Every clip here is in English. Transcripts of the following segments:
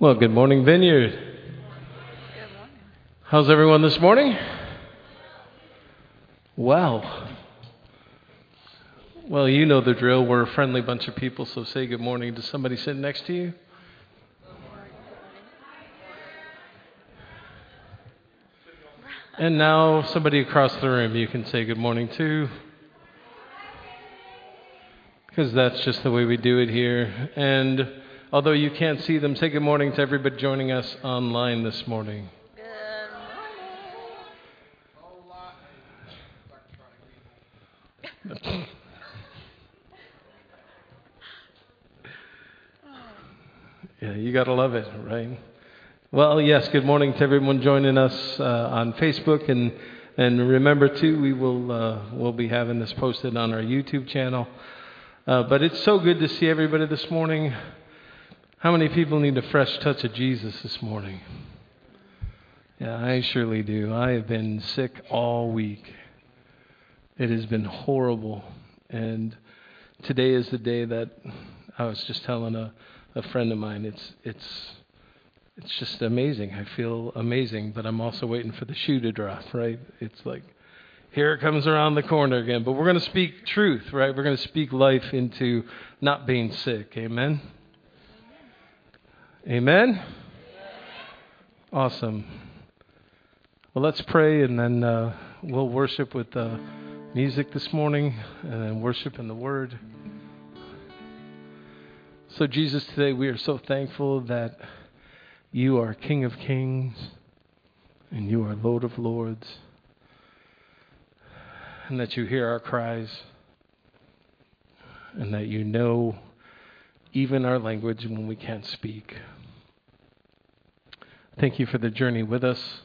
Well, good morning, Vineyard. Good morning. How's everyone this morning? Well, well, you know the drill. We're a friendly bunch of people, so say good morning to somebody sitting next to you. And now, somebody across the room, you can say good morning to. Because that's just the way we do it here. And although you can't see them, say good morning to everybody joining us online this morning. Good Yeah, you got to love it, right? Well, yes, good morning to everyone joining us uh, on Facebook. And, and remember, too, we will uh, we'll be having this posted on our YouTube channel. Uh, but it's so good to see everybody this morning. How many people need a fresh touch of Jesus this morning? Yeah, I surely do. I have been sick all week. It has been horrible. And today is the day that I was just telling a, a friend of mine, it's, it's, it's just amazing. I feel amazing, but I'm also waiting for the shoe to drop, right? It's like, here it comes around the corner again. But we're going to speak truth, right? We're going to speak life into not being sick. Amen? Amen? Awesome. Well, let's pray and then uh, we'll worship with music this morning and then worship in the Word. So, Jesus, today we are so thankful that you are King of Kings and you are Lord of Lords and that you hear our cries and that you know even our language when we can't speak. Thank you for the journey with us.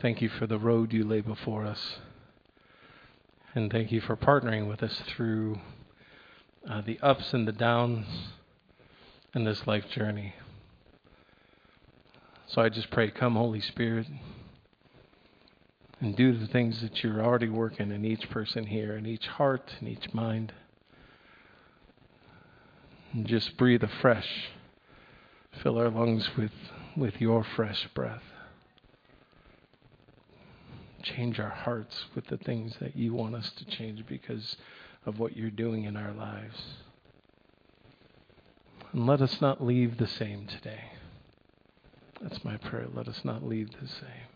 Thank you for the road you lay before us. And thank you for partnering with us through uh, the ups and the downs in this life journey. So I just pray, come, Holy Spirit, and do the things that you're already working in each person here, in each heart, in each mind. And just breathe afresh. Fill our lungs with, with your fresh breath. Change our hearts with the things that you want us to change because of what you're doing in our lives. And let us not leave the same today. That's my prayer. Let us not leave the same.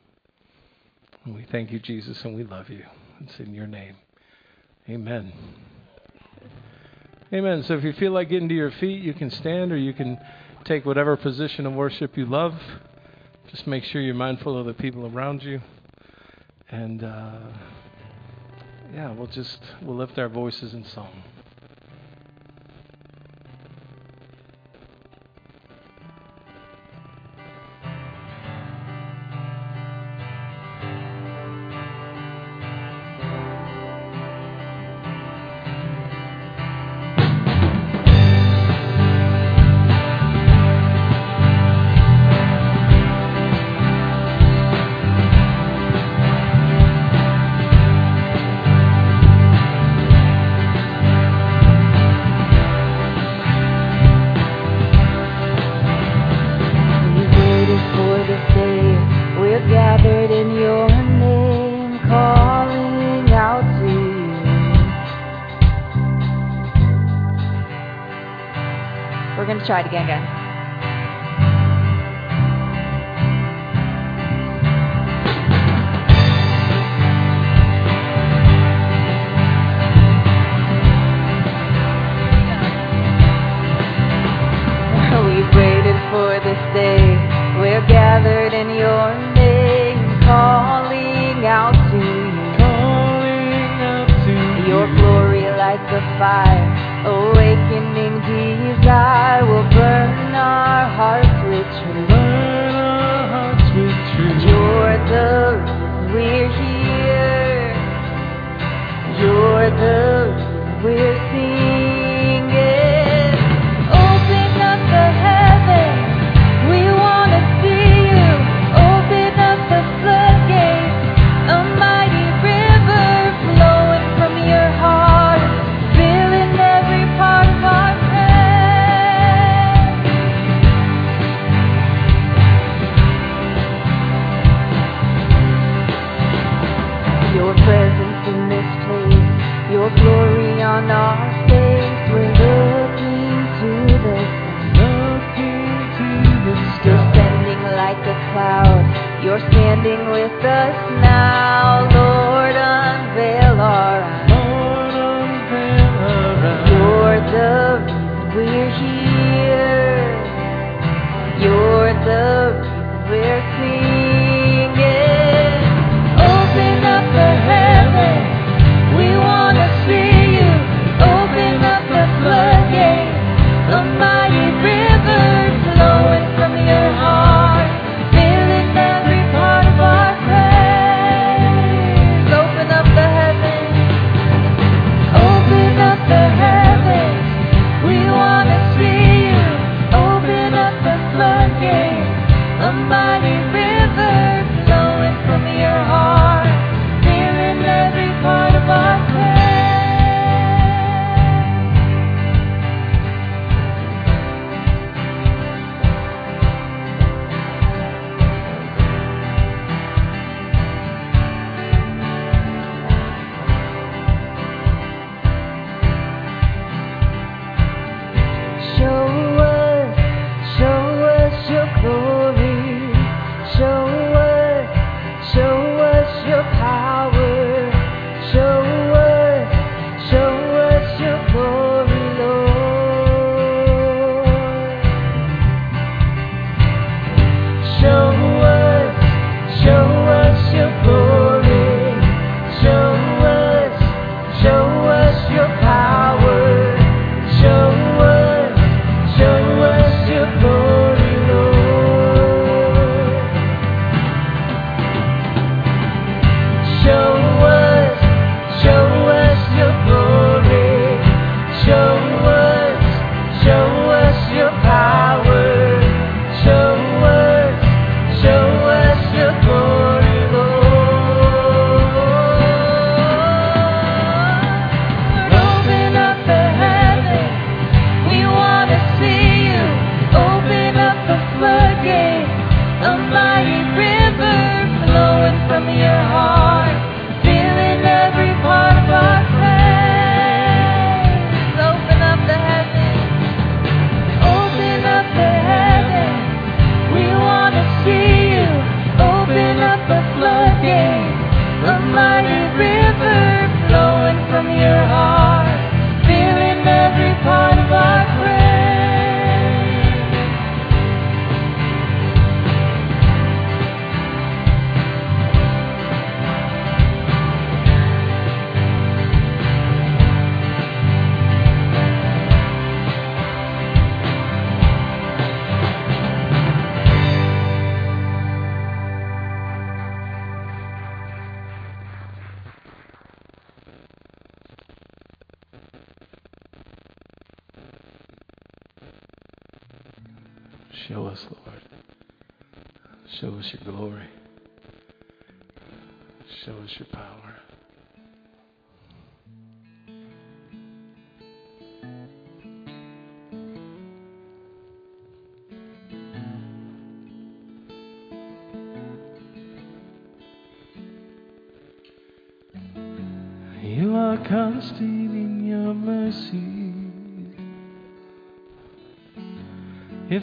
And we thank you, Jesus, and we love you. It's in your name. Amen. Amen. So if you feel like getting to your feet, you can stand or you can take whatever position of worship you love. Just make sure you're mindful of the people around you. And uh, yeah, we'll just we'll lift our voices in song. We're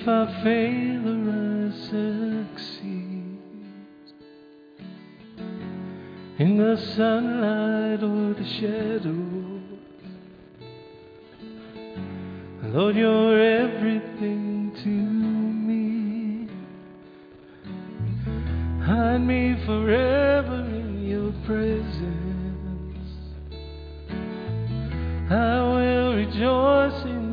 If I fail or I succeed in the sunlight or the shadow, Lord, you're everything to me. Hide me forever in your presence. I will rejoice in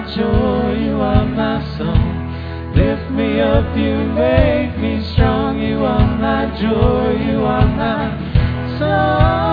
my joy, you are my song. Lift me up, you make me strong. You are my joy, you are my song.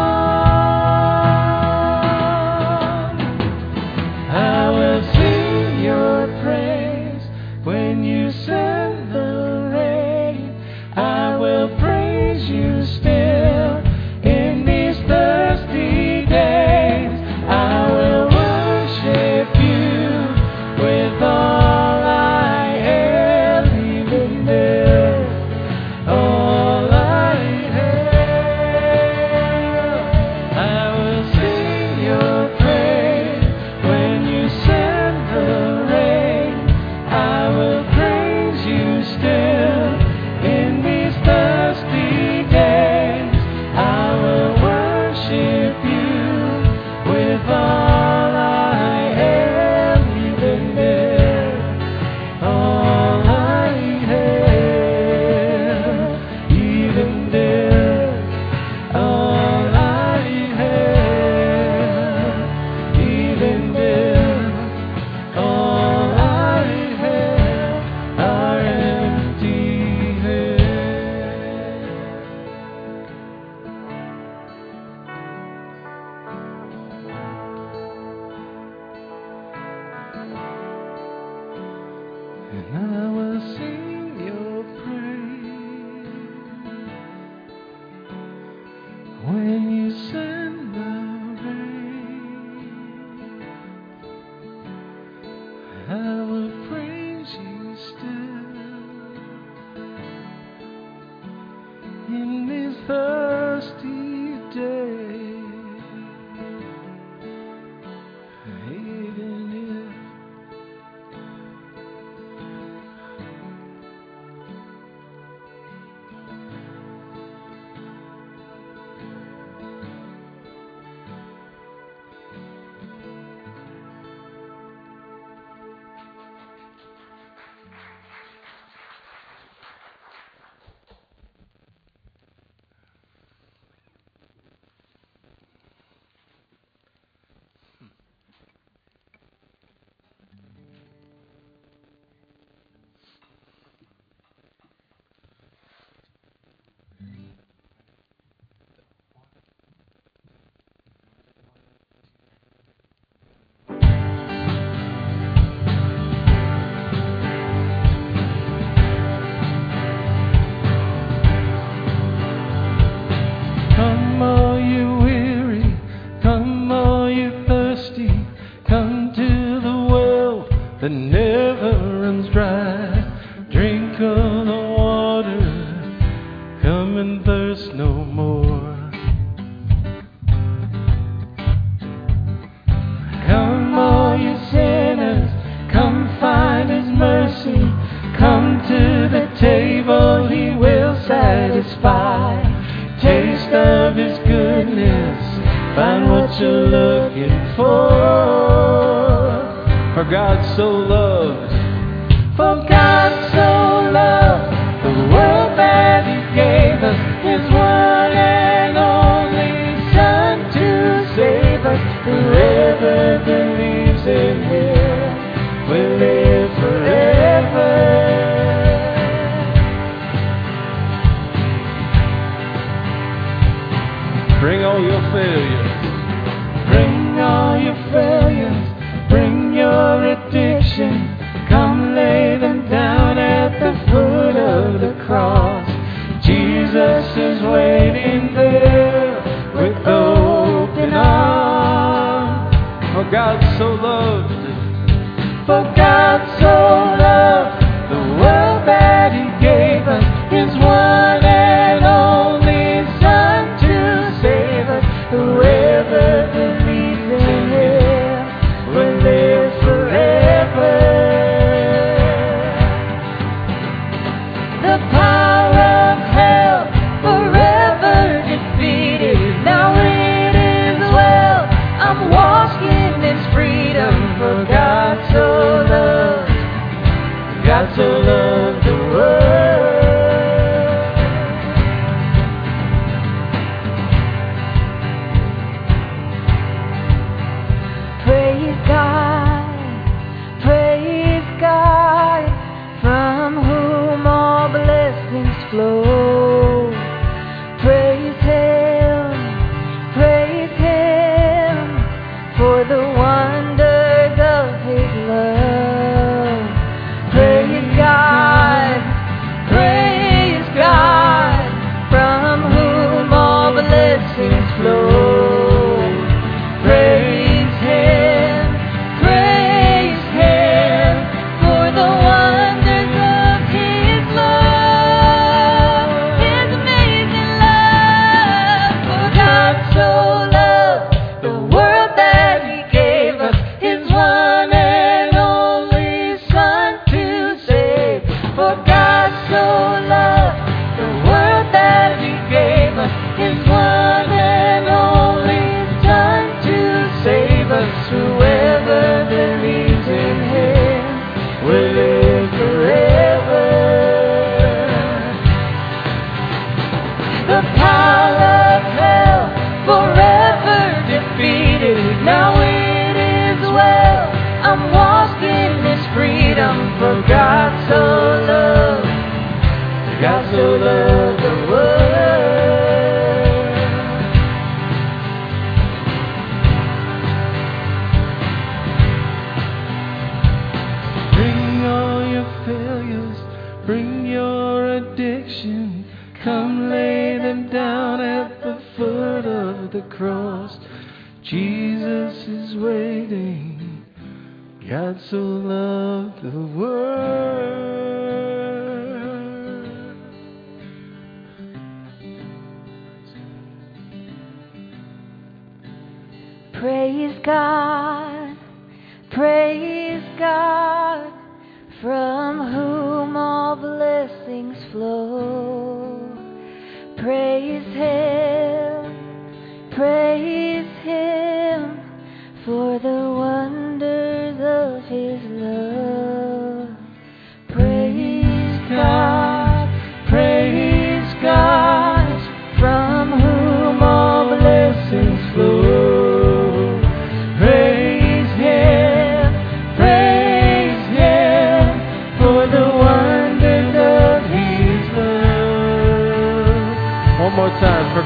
Things flow.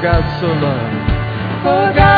God so loved. For God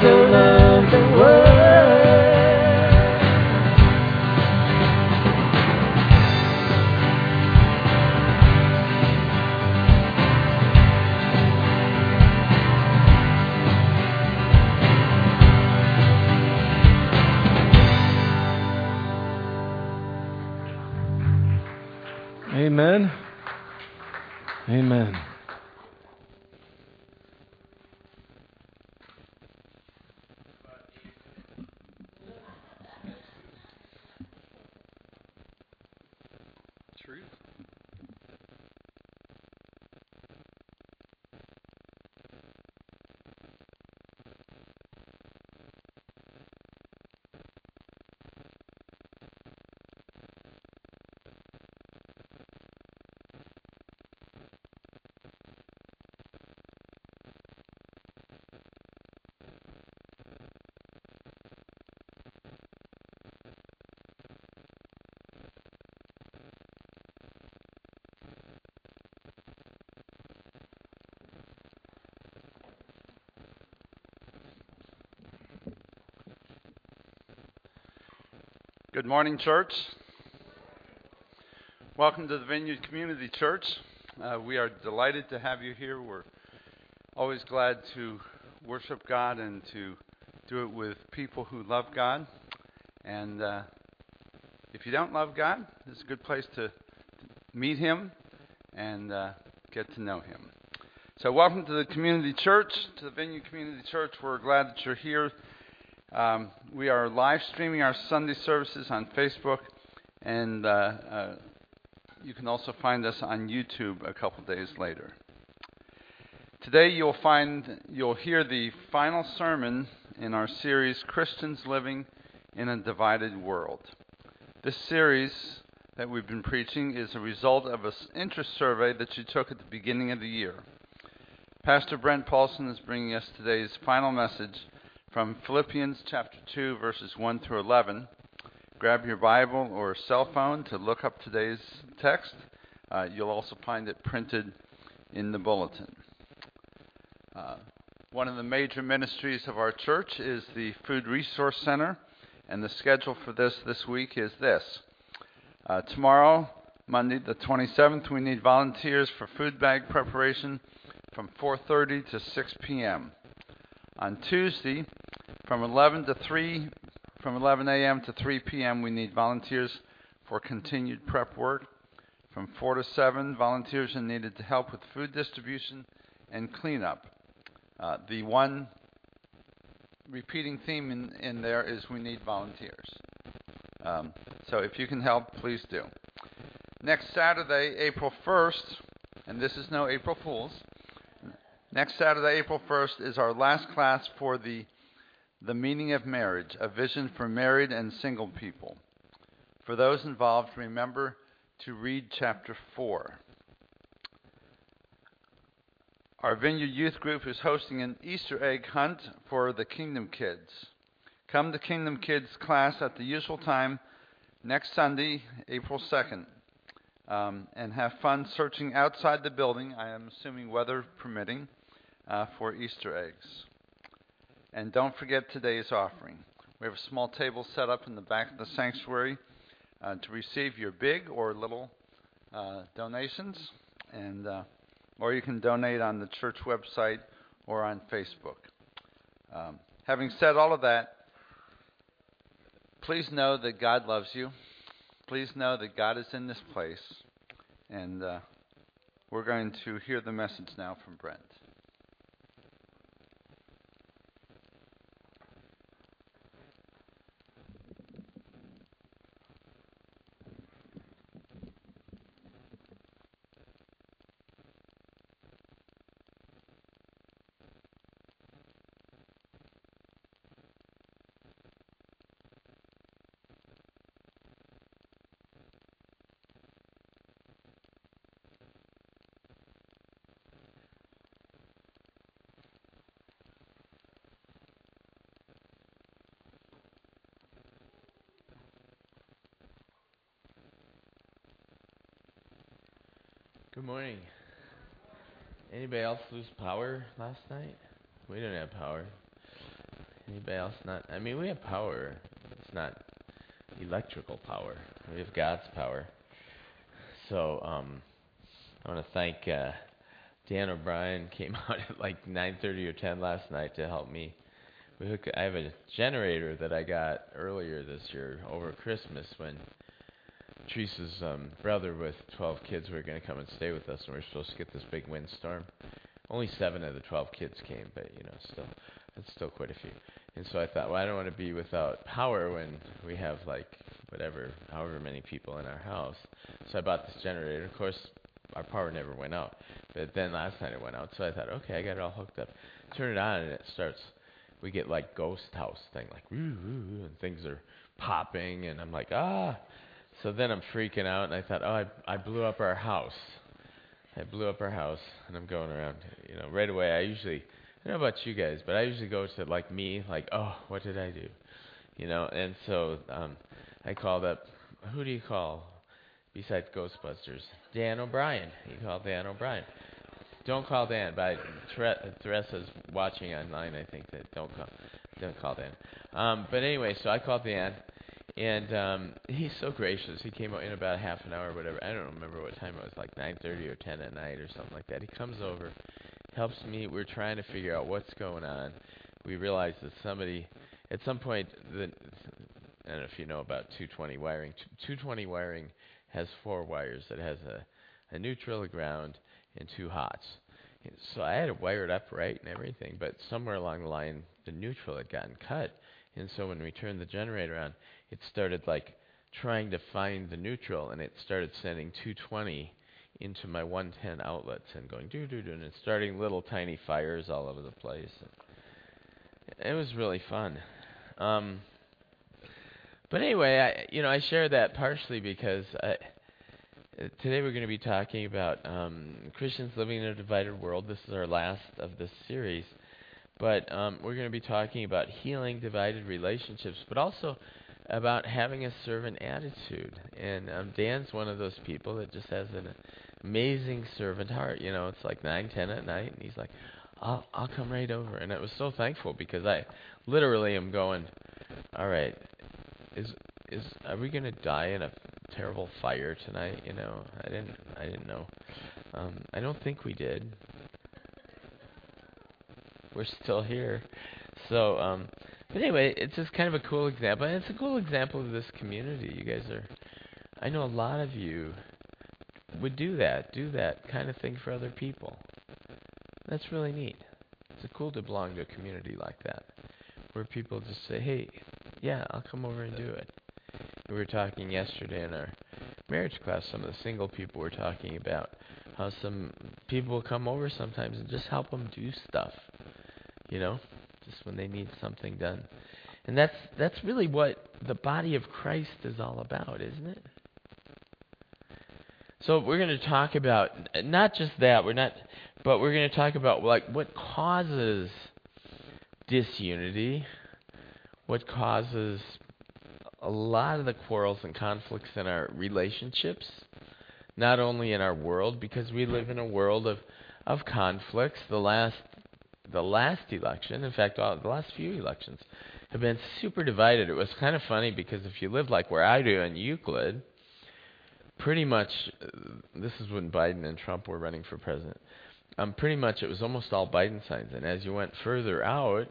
to love. Good morning, church. Welcome to the Vineyard Community Church. Uh, we are delighted to have you here. We're always glad to worship God and to do it with people who love God. And uh, if you don't love God, it's a good place to meet Him and uh, get to know Him. So, welcome to the community church, to the Vineyard Community Church. We're glad that you're here. Um, we are live streaming our Sunday services on Facebook, and uh, uh, you can also find us on YouTube a couple days later. Today, you'll find you'll hear the final sermon in our series Christians Living in a Divided World. This series that we've been preaching is a result of an interest survey that you took at the beginning of the year. Pastor Brent Paulson is bringing us today's final message from Philippians chapter 2, verses 1 through 11. Grab your Bible or cell phone to look up today's text. Uh, you'll also find it printed in the bulletin. Uh, one of the major ministries of our church is the Food Resource Center, and the schedule for this this week is this. Uh, tomorrow, Monday the 27th, we need volunteers for food bag preparation from 4:30 to 6 p.m. On Tuesday, from 11 to 3, from 11 a.m. to 3 p.m., we need volunteers for continued prep work. From 4 to 7, volunteers are needed to help with food distribution and cleanup. Uh, the one repeating theme in, in there is we need volunteers. Um, so if you can help, please do. Next Saturday, April 1st, and this is no April Fool's. Next Saturday, April 1st, is our last class for the the meaning of marriage, a vision for married and single people. For those involved, remember to read chapter 4. Our Vineyard Youth Group is hosting an Easter egg hunt for the Kingdom Kids. Come to Kingdom Kids class at the usual time next Sunday, April 2nd, um, and have fun searching outside the building, I am assuming weather permitting, uh, for Easter eggs. And don't forget today's offering. We have a small table set up in the back of the sanctuary uh, to receive your big or little uh, donations, and uh, or you can donate on the church website or on Facebook. Um, having said all of that, please know that God loves you. Please know that God is in this place, and uh, we're going to hear the message now from Brent. Good morning. Anybody else lose power last night? We didn't have power. Anybody else not? I mean, we have power. It's not electrical power. We have God's power. So, um, I want to thank uh, Dan O'Brien. Came out at like 9:30 or 10 last night to help me. We hook, I have a generator that I got earlier this year over Christmas when Teresa's um, brother with 12 kids were going to come and stay with us, and we were supposed to get this big windstorm. Only seven of the 12 kids came, but you know, still, it's still quite a few. And so I thought, well, I don't want to be without power when we have like whatever, however many people in our house. So I bought this generator. Of course, our power never went out, but then last night it went out. So I thought, okay, I got it all hooked up. Turn it on, and it starts. We get like ghost house thing, like woo woo, and things are popping, and I'm like, ah. So then I'm freaking out, and I thought, oh, I, I blew up our house. I blew up our house, and I'm going around. You know, right away. I usually, I don't know about you guys, but I usually go to like me, like, oh, what did I do? You know, and so um, I called up. Who do you call besides Ghostbusters? Dan O'Brien. You call Dan O'Brien. Don't call Dan, but Teresa's watching online. I think that don't call, don't call Dan. Um, but anyway, so I called Dan and um, he's so gracious. He came out in about half an hour or whatever. I don't remember what time it was, like 9:30 or 10 at night or something like that. He comes over, helps me. We're trying to figure out what's going on. We realize that somebody, at some point, the I don't know if you know about 220 wiring. 220 wiring has four wires. It has a, a neutral, a ground, and two hots. So I had it wired up right and everything, but somewhere along the line, the neutral had gotten cut. And so when we turned the generator on, it started like trying to find the neutral, and it started sending 220 into my 110 outlets and going doo doo doo, and starting little tiny fires all over the place. It was really fun. Um, but anyway, I you know I share that partially because I, today we're going to be talking about um, Christians living in a divided world. This is our last of this series, but um, we're going to be talking about healing divided relationships, but also about having a servant attitude. And um, Dan's one of those people that just has an amazing servant heart. You know, it's like nine, ten at night, and he's like, "I'll I'll come right over." And I was so thankful because I literally am going, "All right, is is are we gonna die in a terrible fire tonight? You know, I didn't I didn't know. Um, I don't think we did. We're still here, so um, but anyway, it's just kind of a cool example, and it's a cool example of this community. You guys are, I know a lot of you would do that, do that kind of thing for other people. That's really neat. It's cool to belong to a community like that, where people just say, "Hey, yeah, I'll come over and do it." We were talking yesterday in our marriage class. Some of the single people were talking about how some people come over sometimes and just help them do stuff. You know, just when they need something done. And that's that's really what the body of Christ is all about, isn't it? So we're going to talk about not just that, we're not but we're going to talk about like what causes disunity, what causes a lot of the quarrels and conflicts in our relationships, not only in our world because we live in a world of of conflicts. The last the last election, in fact, all, the last few elections, have been super divided. It was kind of funny because if you live like where I do in Euclid, pretty much, this is when Biden and Trump were running for president. Um, pretty much, it was almost all Biden signs, and as you went further out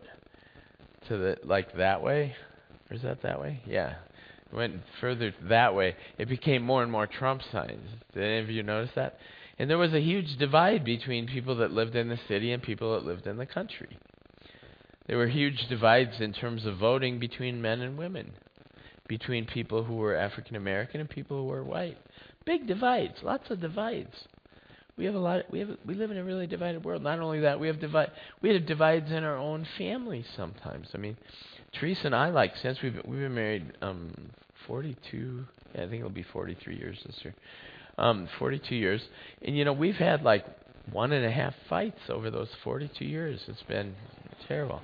to the like that way, or is that that way? Yeah, went further that way, it became more and more Trump signs. Did any of you notice that? And there was a huge divide between people that lived in the city and people that lived in the country. There were huge divides in terms of voting between men and women, between people who were African American and people who were white. Big divides, lots of divides. We have a lot. Of, we have. We live in a really divided world. Not only that, we have divide. We have divides in our own families sometimes. I mean, Teresa and I, like, since we've we've been married um 42. Yeah, I think it'll be 43 years this year um, 42 years. And, you know, we've had like one and a half fights over those 42 years. It's been terrible.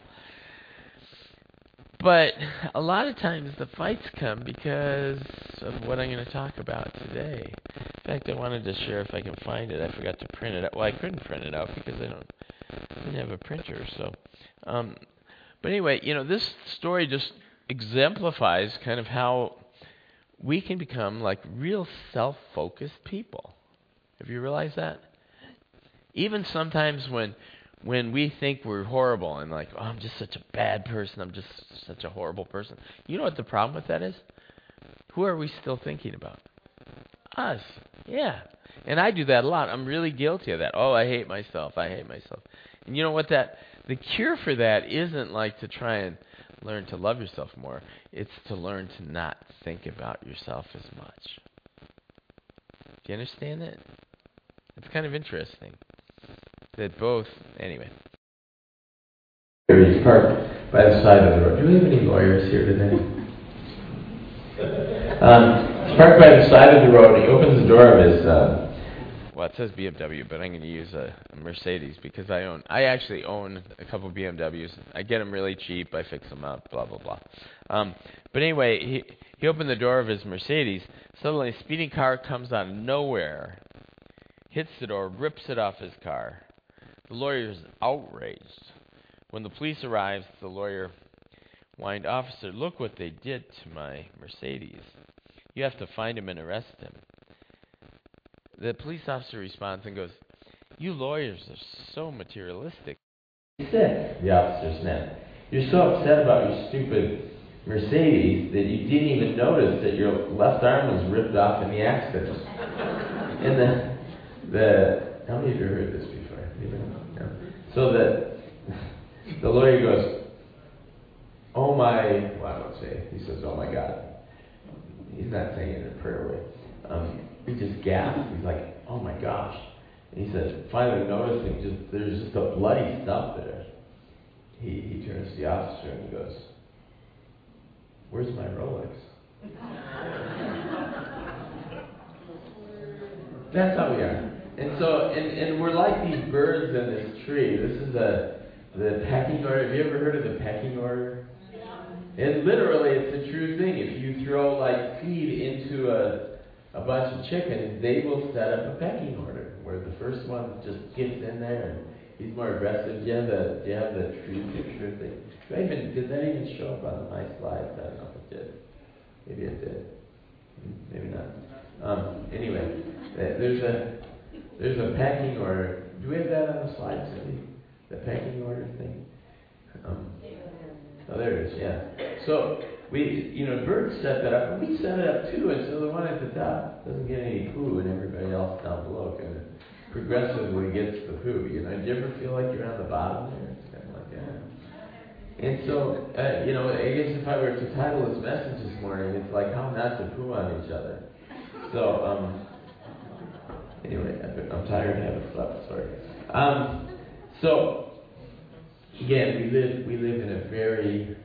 But a lot of times the fights come because of what I'm going to talk about today. In fact, I wanted to share if I can find it. I forgot to print it out. Well, I couldn't print it out because I don't I didn't have a printer. So, um, but anyway, you know, this story just exemplifies kind of how we can become like real self focused people. Have you realized that? Even sometimes when when we think we're horrible and like, oh, I'm just such a bad person, I'm just such a horrible person. You know what the problem with that is? Who are we still thinking about? Us. Yeah. And I do that a lot. I'm really guilty of that. Oh, I hate myself. I hate myself. And you know what that the cure for that isn't like to try and learn to love yourself more. It's to learn to not think about yourself as much. Do you understand that? It's kind of interesting that both. Anyway. He's parked by the side of the road. Do we have any lawyers here today? um, he's parked by the side of the road. He opens the door of his. Uh, it says BMW, but I'm going to use a, a Mercedes because I own. I actually own a couple BMWs. I get them really cheap. I fix them up. Blah blah blah. Um, but anyway, he he opened the door of his Mercedes. Suddenly, a speeding car comes out of nowhere, hits the door, rips it off his car. The lawyer is outraged. When the police arrives, the lawyer whined, "Officer, look what they did to my Mercedes. You have to find him and arrest him." The police officer responds and goes, You lawyers are so materialistic. He said, the officer snapped, You're so upset about your stupid Mercedes that you didn't even notice that your left arm was ripped off in the accident. and the the how many of you heard this before? No. So the the lawyer goes, "Oh my," well I won't say. He says, "Oh my God." He's not saying it in a prayer way. Um, he just gasps. He's like, "Oh my gosh." And he says, finally noticing just there's just a bloody stuff there. He he turns to the officer and he goes, Where's my Rolex? That's how we are. And so, and, and we're like these birds in this tree. This is the, the pecking order. Have you ever heard of the pecking order? And literally, it's a true thing. If you throw like feed into a, a bunch of chickens, they will set up a pecking order where the first one just gets in there and he's more aggressive. Do you have the, do you have the tree picture thing? Did, I even, did that even show up on my slides? I don't know if it did. Maybe it did. Maybe not. Um, anyway, there's a there's a packing order. Do we have that on the slide, Cindy? The pecking order thing. Um, oh, there it is. Yeah. So we, you know, birds set that up, and we set it up too. And so the one at the top doesn't get any poo, and everybody else down below kind of progressively gets the poo. You know, do you ever feel like you're on the bottom there? It's kind of like that. And so, uh, you know, I guess if I were to title this message this morning, it's like how not to poo on each other. So, um, anyway, I'm tired I haven't slept. Sorry. Um, so, again, we live we live in a very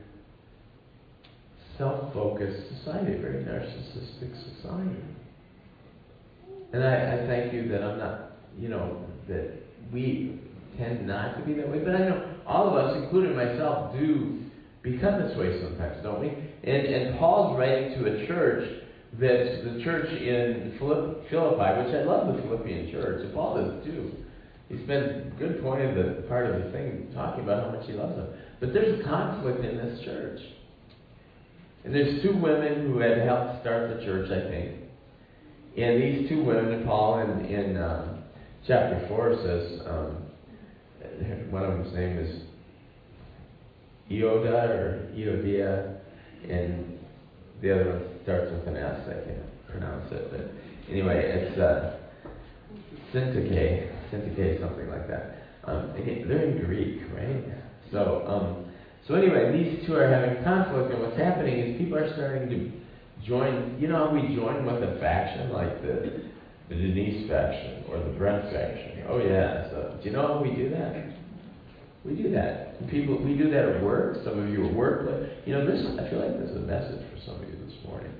self-focused society, a very narcissistic society. And I, I thank you that I'm not, you know, that we tend not to be that way. But I know all of us, including myself, do become this way sometimes, don't we? And, and Paul's writing to a church that's the church in Philippi, which I love the Philippian church, and Paul does too. He spends a good point of the part of the thing talking about how much he loves them. But there's a conflict in this church. And there's two women who had helped start the church, I think. And these two women, Paul in, in um, chapter 4 says, um, one of them's name is Ioda or Iodia, and the other one starts with an S. I can't pronounce it, but anyway, it's uh, Syntyche, Syntyche, something like that. Um, they're in Greek, right? So, um, so anyway, these two are having conflict, and what's happening is people are starting to join. You know we join with a faction like the the Denise faction or the Brent faction? Oh yeah. So do you know how we do that? We do that. People, we do that at work. Some of you at work, but you know, this. I feel like this is a message for some of you this morning.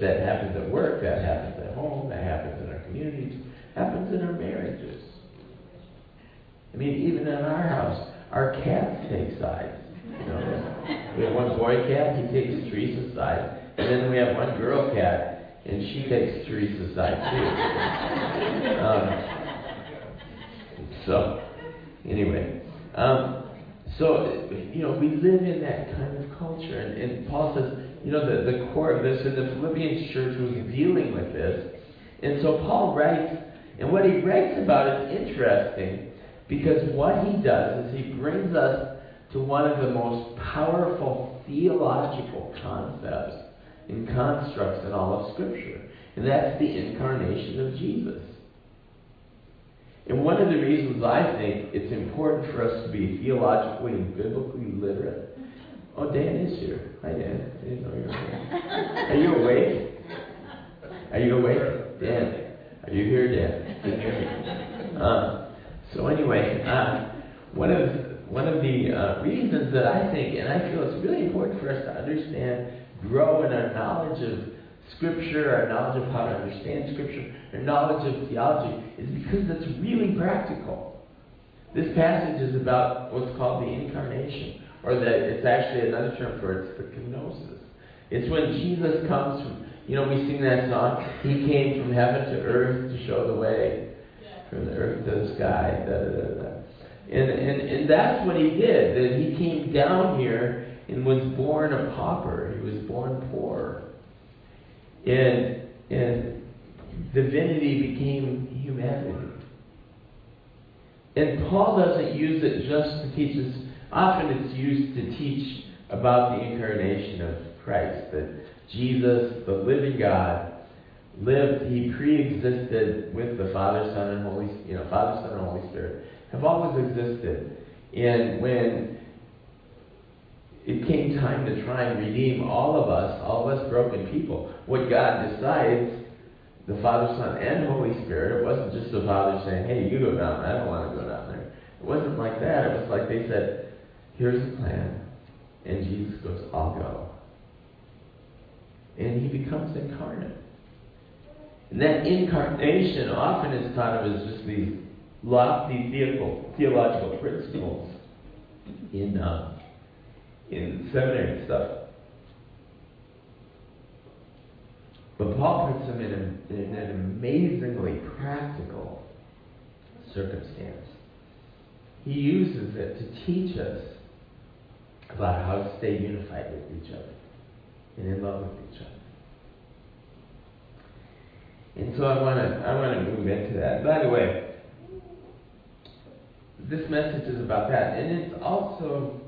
That happens at work. That happens at home. That happens in our communities. Happens in our marriages. I mean, even in our house, our cats take sides. We have one boy cat. He takes Teresa's side, and then we have one girl cat, and she takes Teresa's side too. Um, so, anyway. Um, so, you know, we live in that kind of culture. And, and Paul says, you know, the, the core of this, and the Philippians church was dealing with this. And so Paul writes, and what he writes about is interesting because what he does is he brings us to one of the most powerful theological concepts and constructs in all of Scripture. And that's the incarnation of Jesus. And one of the reasons I think it's important for us to be theologically and biblically literate. Oh, Dan is here. Hi, Dan. I didn't know you were here. Are you awake? Are you awake? Dan. Are you here, Dan? Can you hear me? Uh, so anyway, uh, one of one of the uh, reasons that I think, and I feel it's really important for us to understand, grow in our knowledge of Scripture, our knowledge of how to understand Scripture, our knowledge of theology, is because it's really practical. This passage is about what's called the incarnation, or that it's actually another term for it, it's the kenosis. It's when Jesus comes from, you know, we sing that song, He came from heaven to earth to show the way, from the earth to the sky, da da da da. And, and, and that's what he did, that he came down here and was born a pauper. He was born poor. And, and divinity became humanity. And Paul doesn't use it just to teach us. Often it's used to teach about the incarnation of Christ. That Jesus, the living God, lived, he pre-existed with the Father, Son, and Holy, you know, Father, Son, and Holy Spirit, have always existed. And when it came time to try and redeem all of us, all of us broken people, what God decides, the Father, Son, and Holy Spirit, it wasn't just the Father saying, hey, you go down, there. I don't want to go down there. It wasn't like that. It was like they said, here's the plan. And Jesus goes, I'll go. And he becomes incarnate. And that incarnation often is thought of as just these lofty theological principles in uh, in seminary stuff. But Paul puts them in, a, in an amazingly practical circumstance. He uses it to teach us about how to stay unified with each other and in love with each other. And so I want to I want to move into that. By the way, this message is about that, and it's also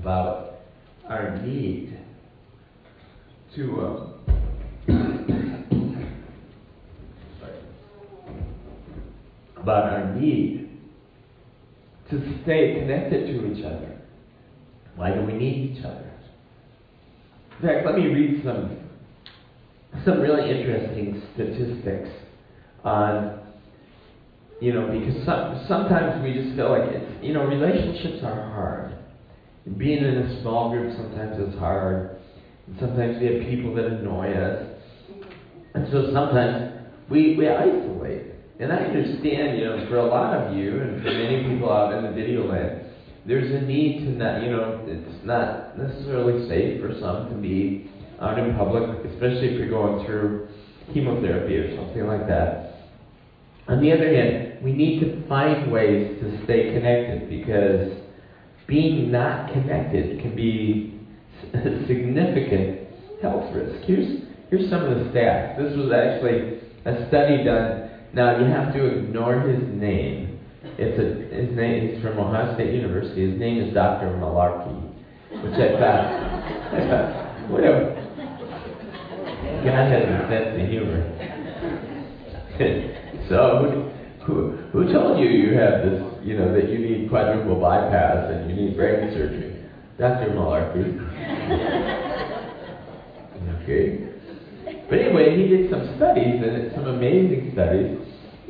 about our need to. Uh, about our need to stay connected to each other. Why do we need each other? In fact, let me read some some really interesting statistics on you know because some, sometimes we just feel like it's you know relationships are hard. Being in a small group sometimes is hard. And sometimes we have people that annoy us. And so sometimes we we isolate. And i understand you know for a lot of you and for many people out in the video land there's a need to not you know it's not necessarily safe for some to be out in public, especially if you're going through chemotherapy or something like that. On the other hand, we need to find ways to stay connected because being not connected can be a significant health risk. Here's, here's some of the stats. This was actually a study done. Now, you have to ignore his name. It's a, his name, he's from Ohio State University. His name is Dr. Malarkey, which I thought, whatever. God has a sense of humor. so, who, who told you you have this, you know, that you need quadruple bypass and you need brain surgery? Dr. Malarkey. okay. But anyway, he did some studies, and some amazing studies,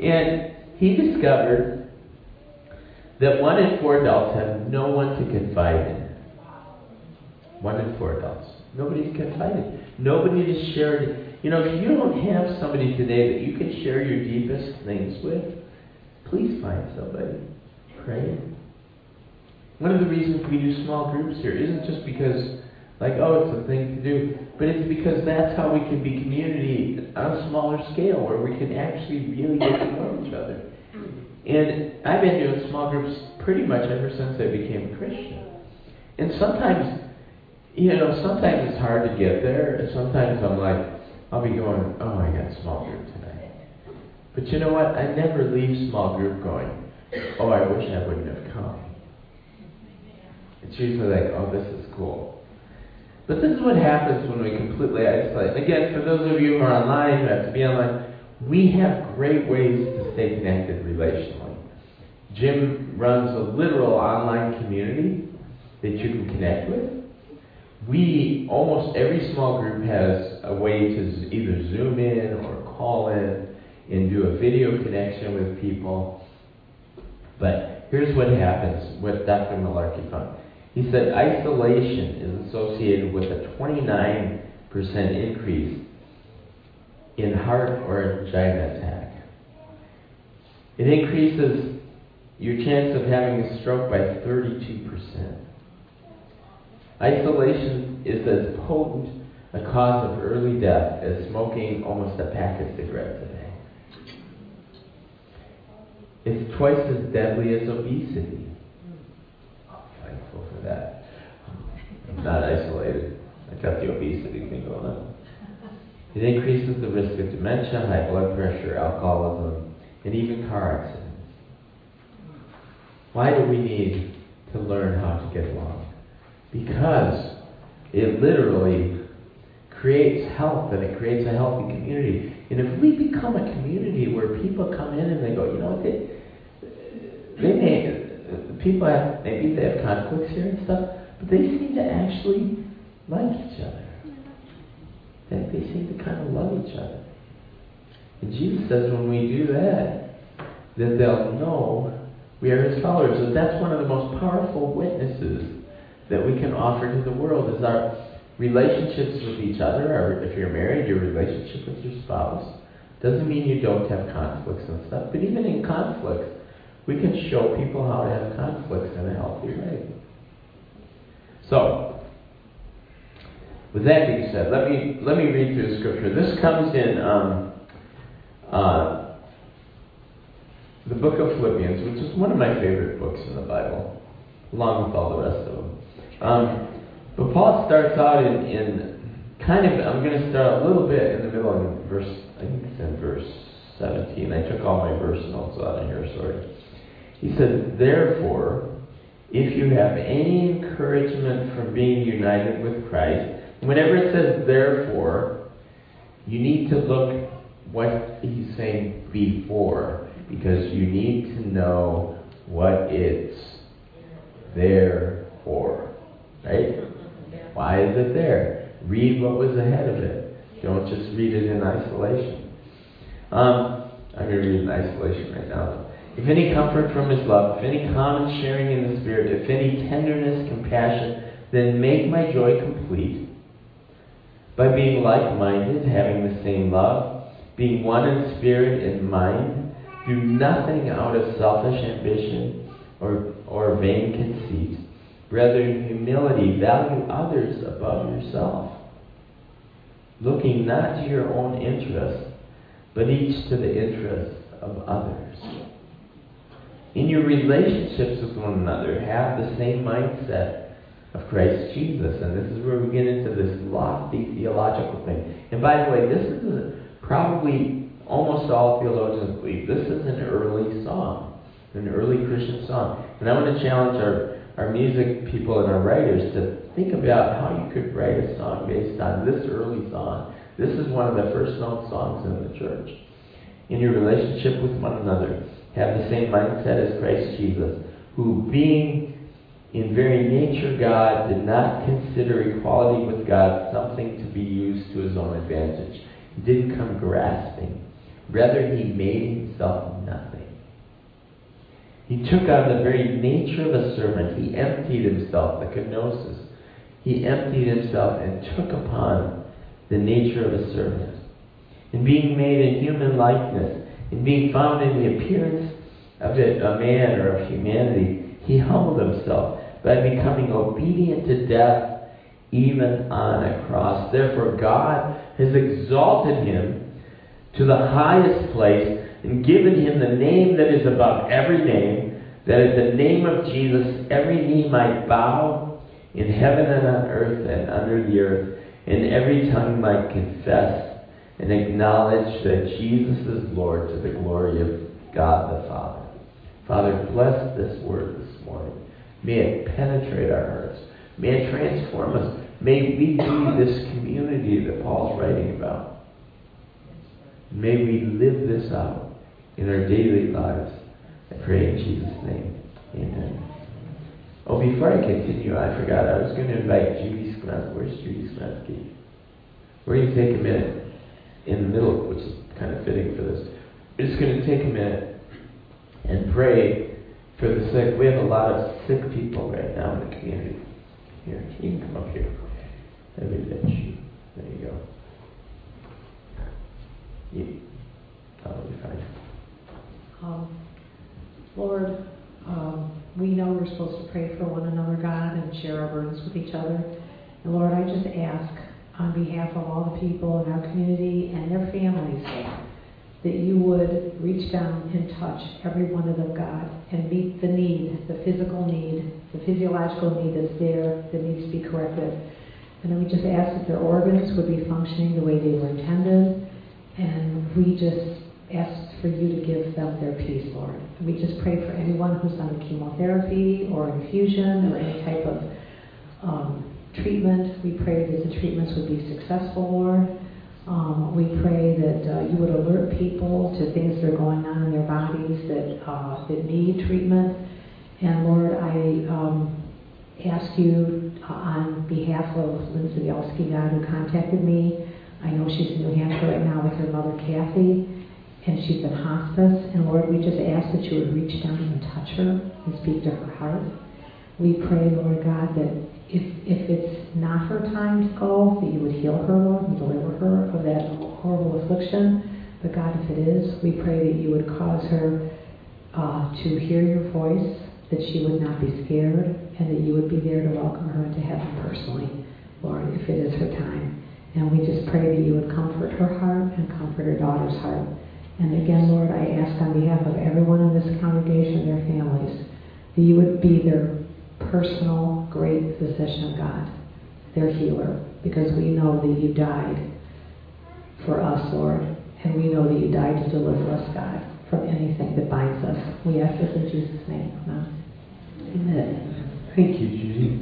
and he discovered that one in four adults have no one to confide in. One in four adults. Nobody to confide in. Nobody to share it. You know, if you don't have somebody today that you can share your deepest things with, please find somebody. Pray. One of the reasons we do small groups here isn't just because, like, oh, it's a thing to do, but it's because that's how we can be community on a smaller scale where we can actually really get to know each other. And I've been doing small groups pretty much ever since I became a Christian. And sometimes you know, sometimes it's hard to get there. And sometimes I'm like, I'll be going, oh, I got small group tonight. But you know what? I never leave small group going, oh, I wish I wouldn't have come. It's usually like, oh, this is cool. But this is what happens when we completely isolate. Again, for those of you who are online, who have to be online, we have great ways to stay connected relationally. Jim runs a literal online community that you can connect with we almost every small group has a way to either zoom in or call in and do a video connection with people. But here's what happens, with Dr. Malarkey found. He said isolation is associated with a 29% increase in heart or angina attack. It increases your chance of having a stroke by 32%. Isolation is as potent a cause of early death as smoking almost a pack of cigarettes a day. It's twice as deadly as obesity. I'm thankful for that. I'm not isolated. I got the obesity thing going on. It increases the risk of dementia, high blood pressure, alcoholism, and even car accidents. Why do we need to learn how to get along? Because it literally creates health and it creates a healthy community. And if we become a community where people come in and they go, you know they, they may, people have, maybe they have conflicts here and stuff, but they seem to actually like each other. They, they seem to kind of love each other. And Jesus says when we do that, that they'll know we are his followers. So that's one of the most powerful witnesses that we can offer to the world is our relationships with each other, or if you're married, your relationship with your spouse. Doesn't mean you don't have conflicts and stuff, but even in conflicts, we can show people how to have conflicts in a healthy way. So, with that being said, let me let me read through the scripture. This comes in um, uh, the book of Philippians, which is one of my favorite books in the Bible, along with all the rest of them. Um, but Paul starts out in, in kind of, I'm going to start a little bit in the middle in verse, I think it's in verse 17. I took all my verse notes out of here, sorry. He says, Therefore, if you have any encouragement from being united with Christ, whenever it says therefore, you need to look what he's saying before, because you need to know what it's there for. Right? Why is it there? Read what was ahead of it. Don't just read it in isolation. Um, I'm going to read in isolation right now. If any comfort from his love, if any common sharing in the Spirit, if any tenderness, compassion, then make my joy complete by being like minded, having the same love, being one in spirit and mind. Do nothing out of selfish ambition or, or vain conceit. Rather, in humility, value others above yourself, looking not to your own interest, but each to the interest of others. In your relationships with one another, have the same mindset of Christ Jesus. And this is where we get into this lofty theological thing. And by the way, this is a, probably almost all theologians believe this is an early song, an early Christian song. And I want to challenge our, our music people and our writers to think about how you could write a song based on this early song. This is one of the first known songs in the church. In your relationship with one another, have the same mindset as Christ Jesus, who, being in very nature God, did not consider equality with God something to be used to his own advantage. He didn't come grasping. Rather, he made himself nothing. He took on the very nature of a servant. He emptied himself, the kenosis. He emptied himself and took upon the nature of a servant. In being made in human likeness, in being found in the appearance of a man or of humanity, he humbled himself by becoming obedient to death, even on a cross. Therefore, God has exalted him to the highest place and given him the name that is above every name, that at the name of Jesus every knee might bow in heaven and on earth and under the earth, and every tongue might confess and acknowledge that Jesus is Lord to the glory of God the Father. Father, bless this word this morning. May it penetrate our hearts. May it transform us. May we be this community that Paul's writing about. May we live this out in our daily lives. I pray in Jesus' name. Amen. Oh, before I continue, I forgot. I was going to invite Judy Smith. Where's Judy Smetsky? We're going to take a minute in the middle, which is kind of fitting for this. We're just going to take a minute and pray for the sick. We have a lot of sick people right now in the community. Here, you can come up here. There you go. You, that'll be fine. Um, Lord, um, we know we're supposed to pray for one another, God, and share our burdens with each other. And Lord, I just ask on behalf of all the people in our community and their families, that you would reach down and touch every one of them, God, and meet the need, the physical need, the physiological need that's there that needs to be corrected. And then we just ask that their organs would be functioning the way they were intended. And we just ask for you to give them their peace, Lord. And we just pray for anyone who's on chemotherapy or infusion or any type of um, treatment. We pray that the treatments would be successful, Lord. Um, we pray that uh, you would alert people to things that are going on in their bodies that uh, that need treatment. And Lord, I um, ask you uh, on behalf of Lindsay Bielski, God, who contacted me. I know she's in New Hampshire right now with her mother Kathy, and she's in hospice. And Lord, we just ask that you would reach down and touch her and speak to her heart. We pray, Lord God, that if, if it's not her time to go, that you would heal her, Lord, and deliver her of that horrible affliction. But God, if it is, we pray that you would cause her uh, to hear your voice, that she would not be scared, and that you would be there to welcome her into heaven personally, Lord, if it is her time. And we just pray that you would comfort her heart and comfort her daughter's heart. And again, Lord, I ask on behalf of everyone in this congregation their families that you would be their personal great physician, God, their healer, because we know that you died for us, Lord, and we know that you died to deliver us, God, from anything that binds us. We ask this in Jesus' name. Amen. Amen. Thank you, Judy.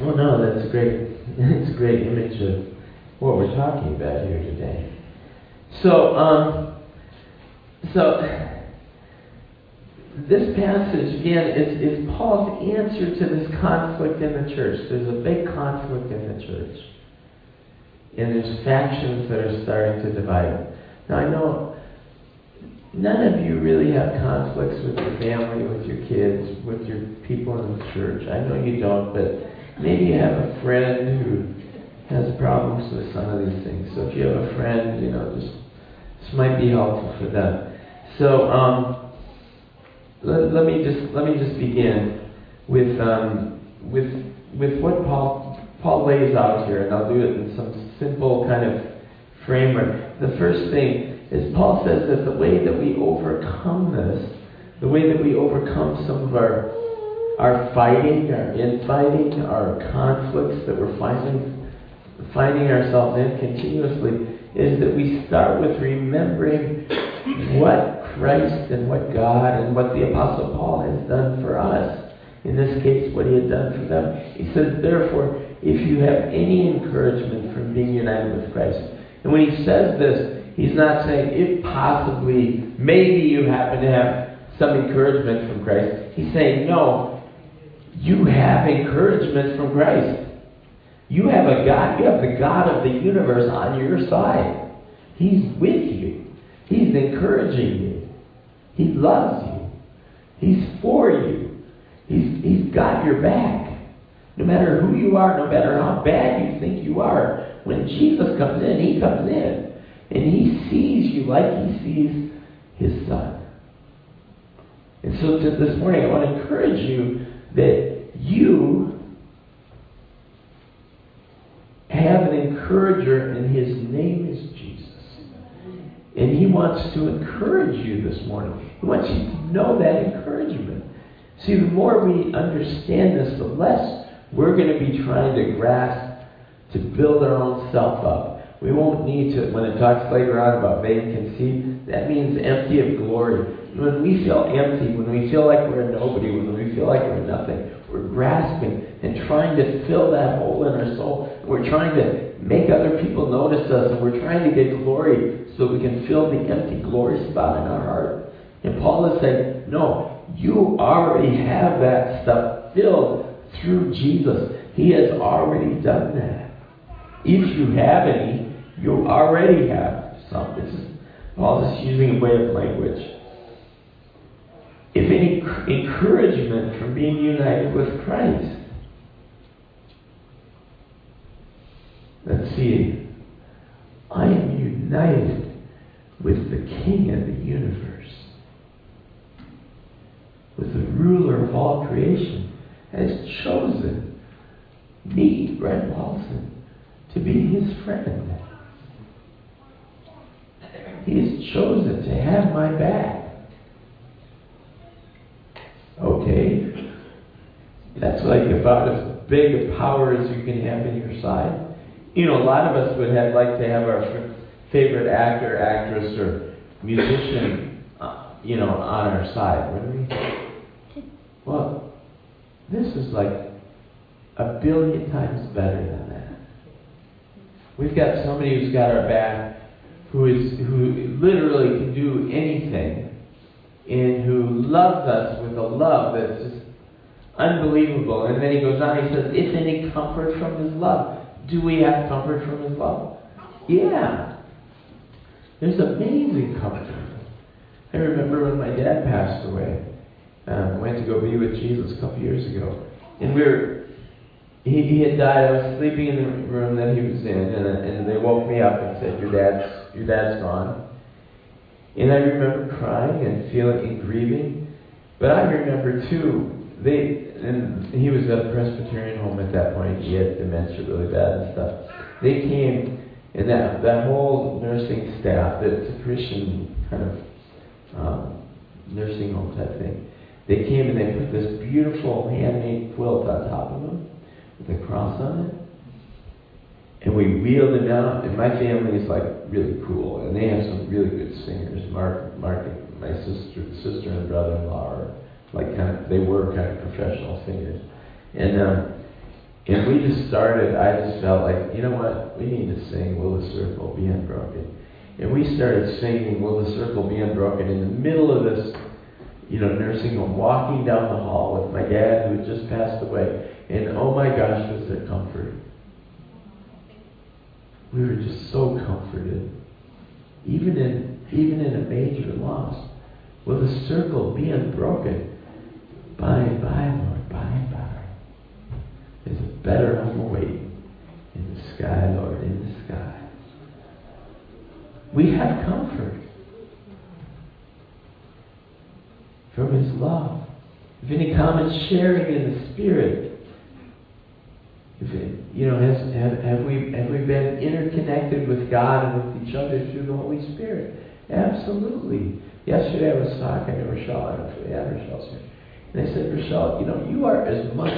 Oh no, that's a great. That's a great image of what we're talking about here today. So, um, so this passage again is, is Paul's answer to this conflict in the church. There's a big conflict in the church, and there's factions that are starting to divide. Now I know none of you really have conflicts with your family, with your kids, with your people in the church. I know you don't, but maybe you have a friend who has problems with some of these things. So if you have a friend, you know, just might be helpful for them. So um, let, let me just let me just begin with um, with with what Paul Paul lays out here, and I'll do it in some simple kind of framework. The first thing is Paul says that the way that we overcome this, the way that we overcome some of our our fighting, our infighting, our conflicts that we're finding finding ourselves in continuously is that we start with remembering what Christ and what God and what the Apostle Paul has done for us. In this case, what he had done for them. He says, therefore, if you have any encouragement from being united with Christ. And when he says this, he's not saying if possibly, maybe you happen to have some encouragement from Christ. He's saying, no, you have encouragement from Christ. You have a God, you have the God of the universe on your side. He's with you. He's encouraging you. He loves you. He's for you. He's, he's got your back. No matter who you are, no matter how bad you think you are, when Jesus comes in, he comes in. And he sees you like he sees his son. And so this morning, I want to encourage you that you have an encourager, and his name is Jesus. And he wants to encourage you this morning. He wants you to know that encouragement. See, the more we understand this, the less we're going to be trying to grasp to build our own self up. We won't need to, when it talks later on about vain conceit, that means empty of glory. When we feel empty, when we feel like we're nobody, when we feel like we're nothing, we're grasping and trying to fill that hole in our soul. We're trying to make other people notice us, and we're trying to get glory so we can fill the empty glory spot in our heart. And Paul is saying, no, you already have that stuff filled through Jesus. He has already done that. If you have any, you already have some. This is Paul is using a way of language. If any encouragement from being united with Christ. Let's see. I am united with the King of the universe, with the ruler of all creation, has chosen me, Brent Walson, to be his friend. He has chosen to have my back. Okay? That's like about as big a power as you can have in your side. You know, a lot of us would have like to have our favorite actor, actress, or musician, uh, you know, on our side, wouldn't we? Well, this is like a billion times better than that. We've got somebody who's got our back who is who literally can do anything and who loves us with a love that's just unbelievable. And then he goes on, he says, if any comfort from his love. Do we have comfort from his love? Yeah. There's amazing comfort. I remember when my dad passed away. Um, went to go be with Jesus a couple years ago. And we were, he, he had died. I was sleeping in the room that he was in, and, and they woke me up and said, your dad's, your dad's gone. And I remember crying and feeling and grieving. But I remember too, they, and he was at a Presbyterian home at that point. He had dementia really bad and stuff. They came, and that, that whole nursing staff, it's a Christian kind of um, nursing home type thing. They came and they put this beautiful handmade quilt on top of him with a cross on it. And we wheeled him out, and my family is like really cool, and they have some really good singers. Mark, Mark, my sister, sister and brother-in-law are like kind of, they were kind of professional singers, and um, and we just started. I just felt like, you know what, we need to sing "Will the Circle Be Unbroken," and we started singing "Will the Circle Be Unbroken" in the middle of this, you know, nursing home, walking down the hall with my dad who had just passed away, and oh my gosh, was there comfort we were just so comforted. Even in even in a major loss. Will the circle be unbroken? By and by, Lord, by and by. There's a better home awaiting in the sky, Lord, in the sky. We have comfort from His love. If any common sharing in the Spirit, if it, you know, has, have, have, we, have we been interconnected with God and with each other through the Holy Spirit? Absolutely. Yesterday I was talking to Rochelle, we had Rochelle's here. And I said, Rochelle, you know, you are as much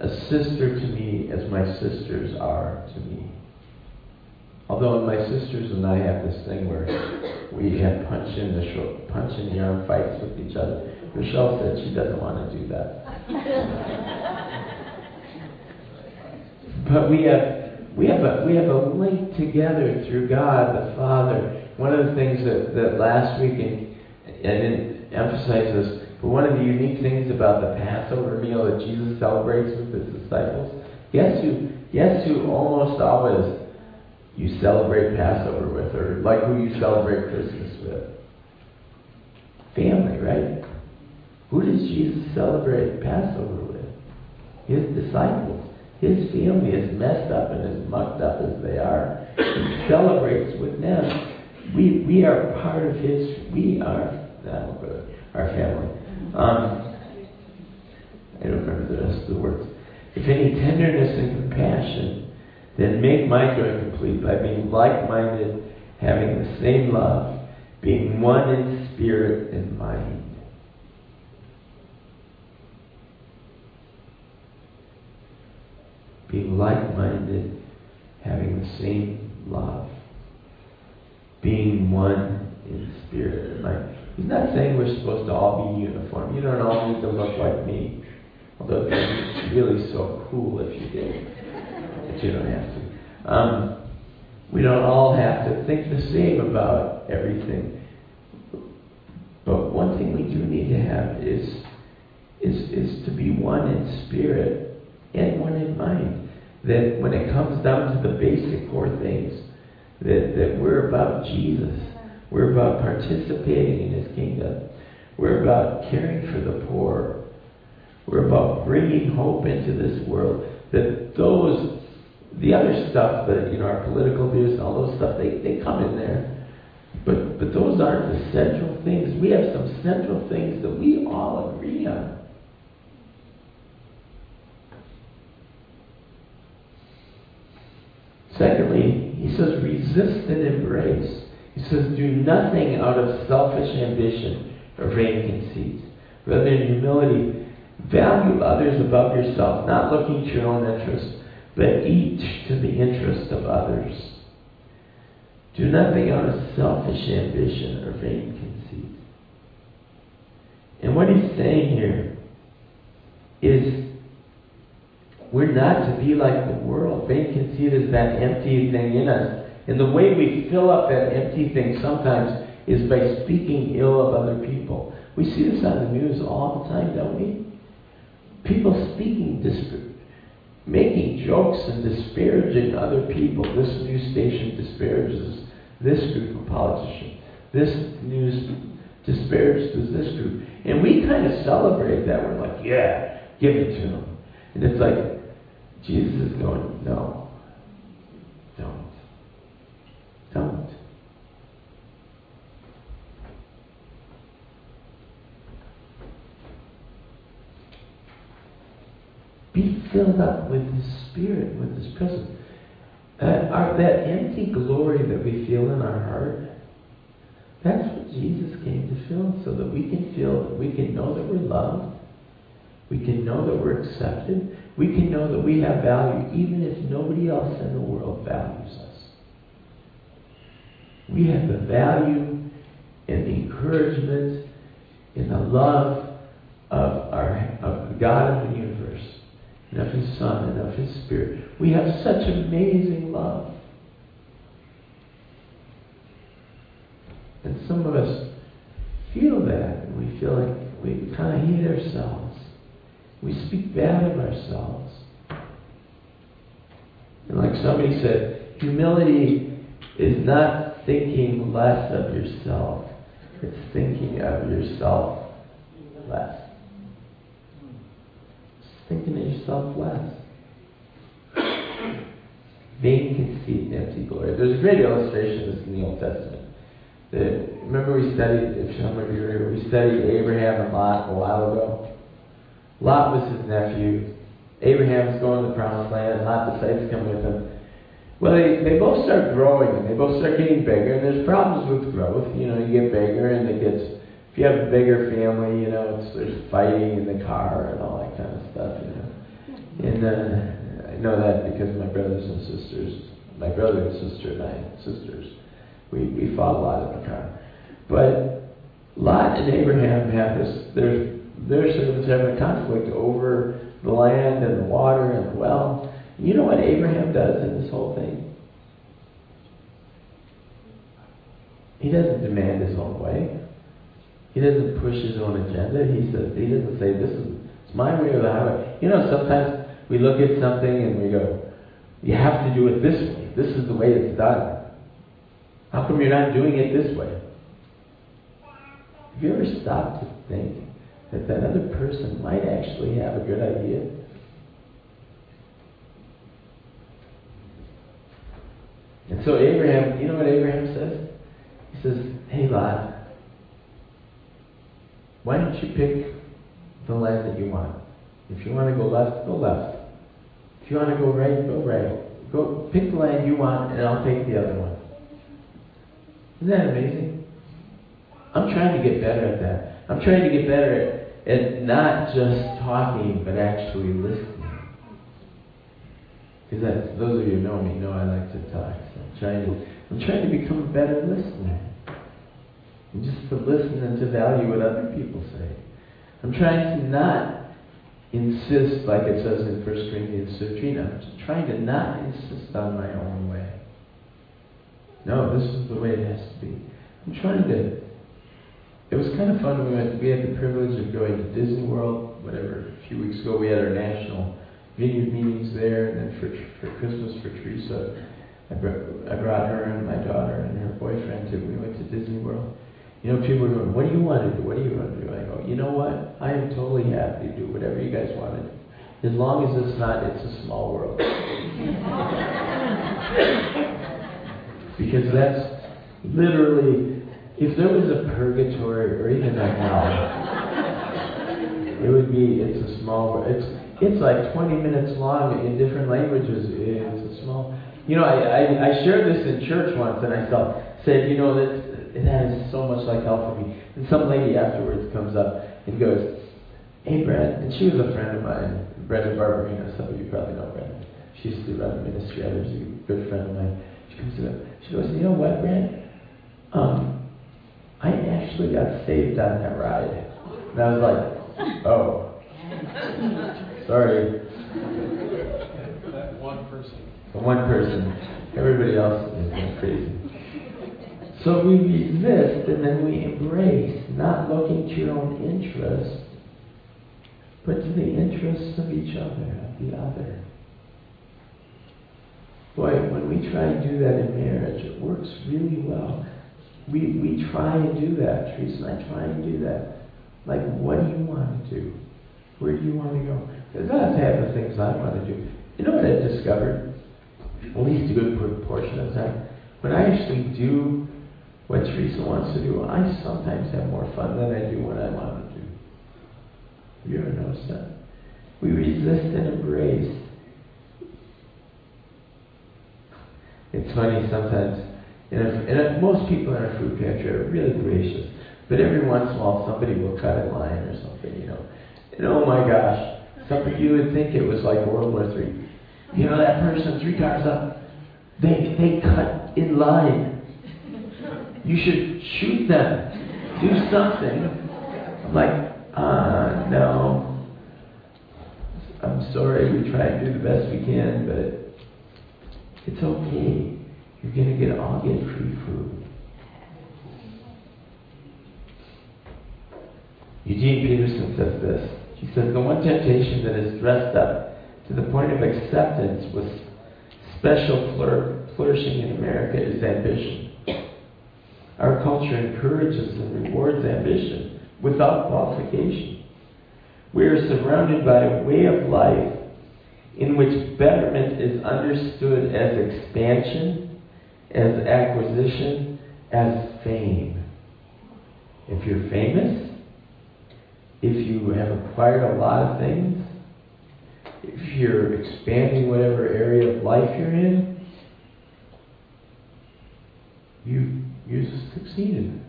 a sister to me as my sisters are to me. Although my sisters and I have this thing where we have punch in the short, punch in the arm fights with each other. Rochelle said she doesn't want to do that. But we have we have a we have a link together through God the Father. One of the things that, that last week and I didn't emphasize this, but one of the unique things about the Passover meal that Jesus celebrates with his disciples, guess who guess who almost always you celebrate Passover with, or like who you celebrate Christmas with? Family, right? Who does Jesus celebrate Passover with? His disciples. His family, as messed up and as mucked up as they are, he celebrates with them. We, we are part of his, we are, our family. Um, I don't remember the rest of the words. If any tenderness and compassion, then make my joy complete by being like minded, having the same love, being one in spirit and mind being like minded, having the same love, being one in spirit and mind. He's not saying we're supposed to all be uniform. You don't all need to look like me. Although be really so cool if you did. But you don't have to. Um, we don't all have to think the same about everything. But one thing we do need to have is, is, is to be one in spirit and one in mind that when it comes down to the basic core things, that, that we're about Jesus. We're about participating in His kingdom. We're about caring for the poor. We're about bringing hope into this world. That those, the other stuff, that you know, our political views and all those stuff, they, they come in there. But but those aren't the central things. We have some central things that we all agree on. Secondly, he says, resist and embrace. He says, do nothing out of selfish ambition or vain conceit. Rather, in humility, value others above yourself, not looking to your own interest, but each to the interest of others. Do nothing out of selfish ambition or vain conceit. And what he's saying here is We're not to be like the world. Vain can is that empty thing in us. And the way we fill up that empty thing sometimes is by speaking ill of other people. We see this on the news all the time, don't we? People speaking, disp- making jokes and disparaging other people. This news station disparages this group of politicians. This news disparages this group. And we kind of celebrate that. We're like, yeah, give it to them. And it's like, Jesus is going, no, don't. Don't. Be filled up with His Spirit, with His presence. Uh, our, that empty glory that we feel in our heart, that's what Jesus came to fill, so that we can feel, that we can know that we're loved, we can know that we're accepted, we can know that we have value, even if nobody else in the world values us. We have the value and the encouragement and the love of our of God of the and of His Son and of His Spirit. We have such amazing love. And some of us feel that, and we feel like we kind of hate ourselves. We speak bad of ourselves. And like somebody said, humility is not thinking less of yourself, it's thinking of yourself less. Thinking of yourself less. Vain conceit and empty glory. There's a great illustration of this in the Old Testament. The, remember we studied, if some of you remember, we studied Abraham and Lot a while ago. Lot was his nephew. Abraham's going to the promised land, and Lot decides to come with him. Well, they, they both start growing, and they both start getting bigger, and there's problems with growth. You know, you get bigger, and it gets, if you have a bigger family, you know, it's, there's fighting in the car and all that kind of stuff, you know. And uh, I know that because my brothers and sisters, my brother and sister and I, sisters, we, we fought a lot in the car. But Lot and Abraham have this, they're sort of having a conflict over the land and the water and the well. You know what Abraham does in this whole thing? He doesn't demand his own way. He doesn't push his own agenda. He says he doesn't say this is it's my way or the highway. You know, sometimes we look at something and we go, You have to do it this way. This is the way it's done. How come you're not doing it this way? Have you ever stopped to think that that other person might actually have a good idea? And so Abraham, you know what Abraham says? He says, Hey Lot, why don't you pick the land that you want? If you want to go left, go left. If you want to go right, go right. Go pick the land you want, and I'll take the other one. Isn't that amazing? I'm trying to get better at that. I'm trying to get better at, at not just talking, but actually listening. Because those of you who know me know I like to talk. So I'm trying to I'm trying to become a better listener. And just to listen and to value what other people say. I'm trying to not insist, like it says in 1 Corinthians 13, I'm trying to not insist on my own way. No, this is the way it has to be. I'm trying to. It was kind of fun. We went. We had the privilege of going to Disney World. Whatever. A few weeks ago, we had our national vineyard meetings there, and then for for Christmas for Teresa, I brought, I brought her and my daughter and her boyfriend too. We went to Disney World. You know, people are going, "What do you want to do? What do you want to do?" I go, "You know what? I am totally happy to do whatever you guys want to do, as long as it's not. It's a small world." because that's literally, if there was a purgatory or even a hell, it would be, it's a small, world. it's, it's like 20 minutes long in different languages. It's a small, you know, I, I, I shared this in church once and I felt, said, you know, that, much like hell for me. And some lady afterwards comes up and goes, hey, Brad, and she was a friend of mine, Brenda Barberino, some of you probably know Brenda. She used to run the ministry, I was a good friend of mine. She comes up, she goes, you know what, Brad? Um, I actually got saved on that ride. And I was like, oh, sorry. That one person, The one person. everybody else is going crazy. So we resist and then we embrace, not looking to your own interest, but to the interests of each other, of the other. Boy, when we try and do that in marriage, it works really well. We, we try and do that. Teresa and I try and do that. Like, what do you want to do? Where do you want to go? Because I have the things I want to do. You know what I discovered? At least a good portion of the time. When I actually do what Teresa wants to do, I sometimes have more fun than I do what I want to do. You ever noticed that? We resist and embrace. It's funny sometimes, and, if, most people in our food pantry are really gracious, but every once in a while somebody will cut a line or something, you know. And oh my gosh, something you would think it was like World War Three. You know that person three cars up, they they cut in line. You should shoot them, do something. I'm like, uh, no. I'm sorry, we try and do the best we can, but it's okay. You're gonna get all get free food. Eugene Peterson says this. He says the one temptation that is dressed up to the point of acceptance with special flour- flourishing in America is ambition. Our culture encourages and rewards ambition without qualification. We are surrounded by a way of life in which betterment is understood as expansion, as acquisition, as fame. If you're famous, if you have acquired a lot of things, if you're expanding whatever area of life you're in, you you succeeded.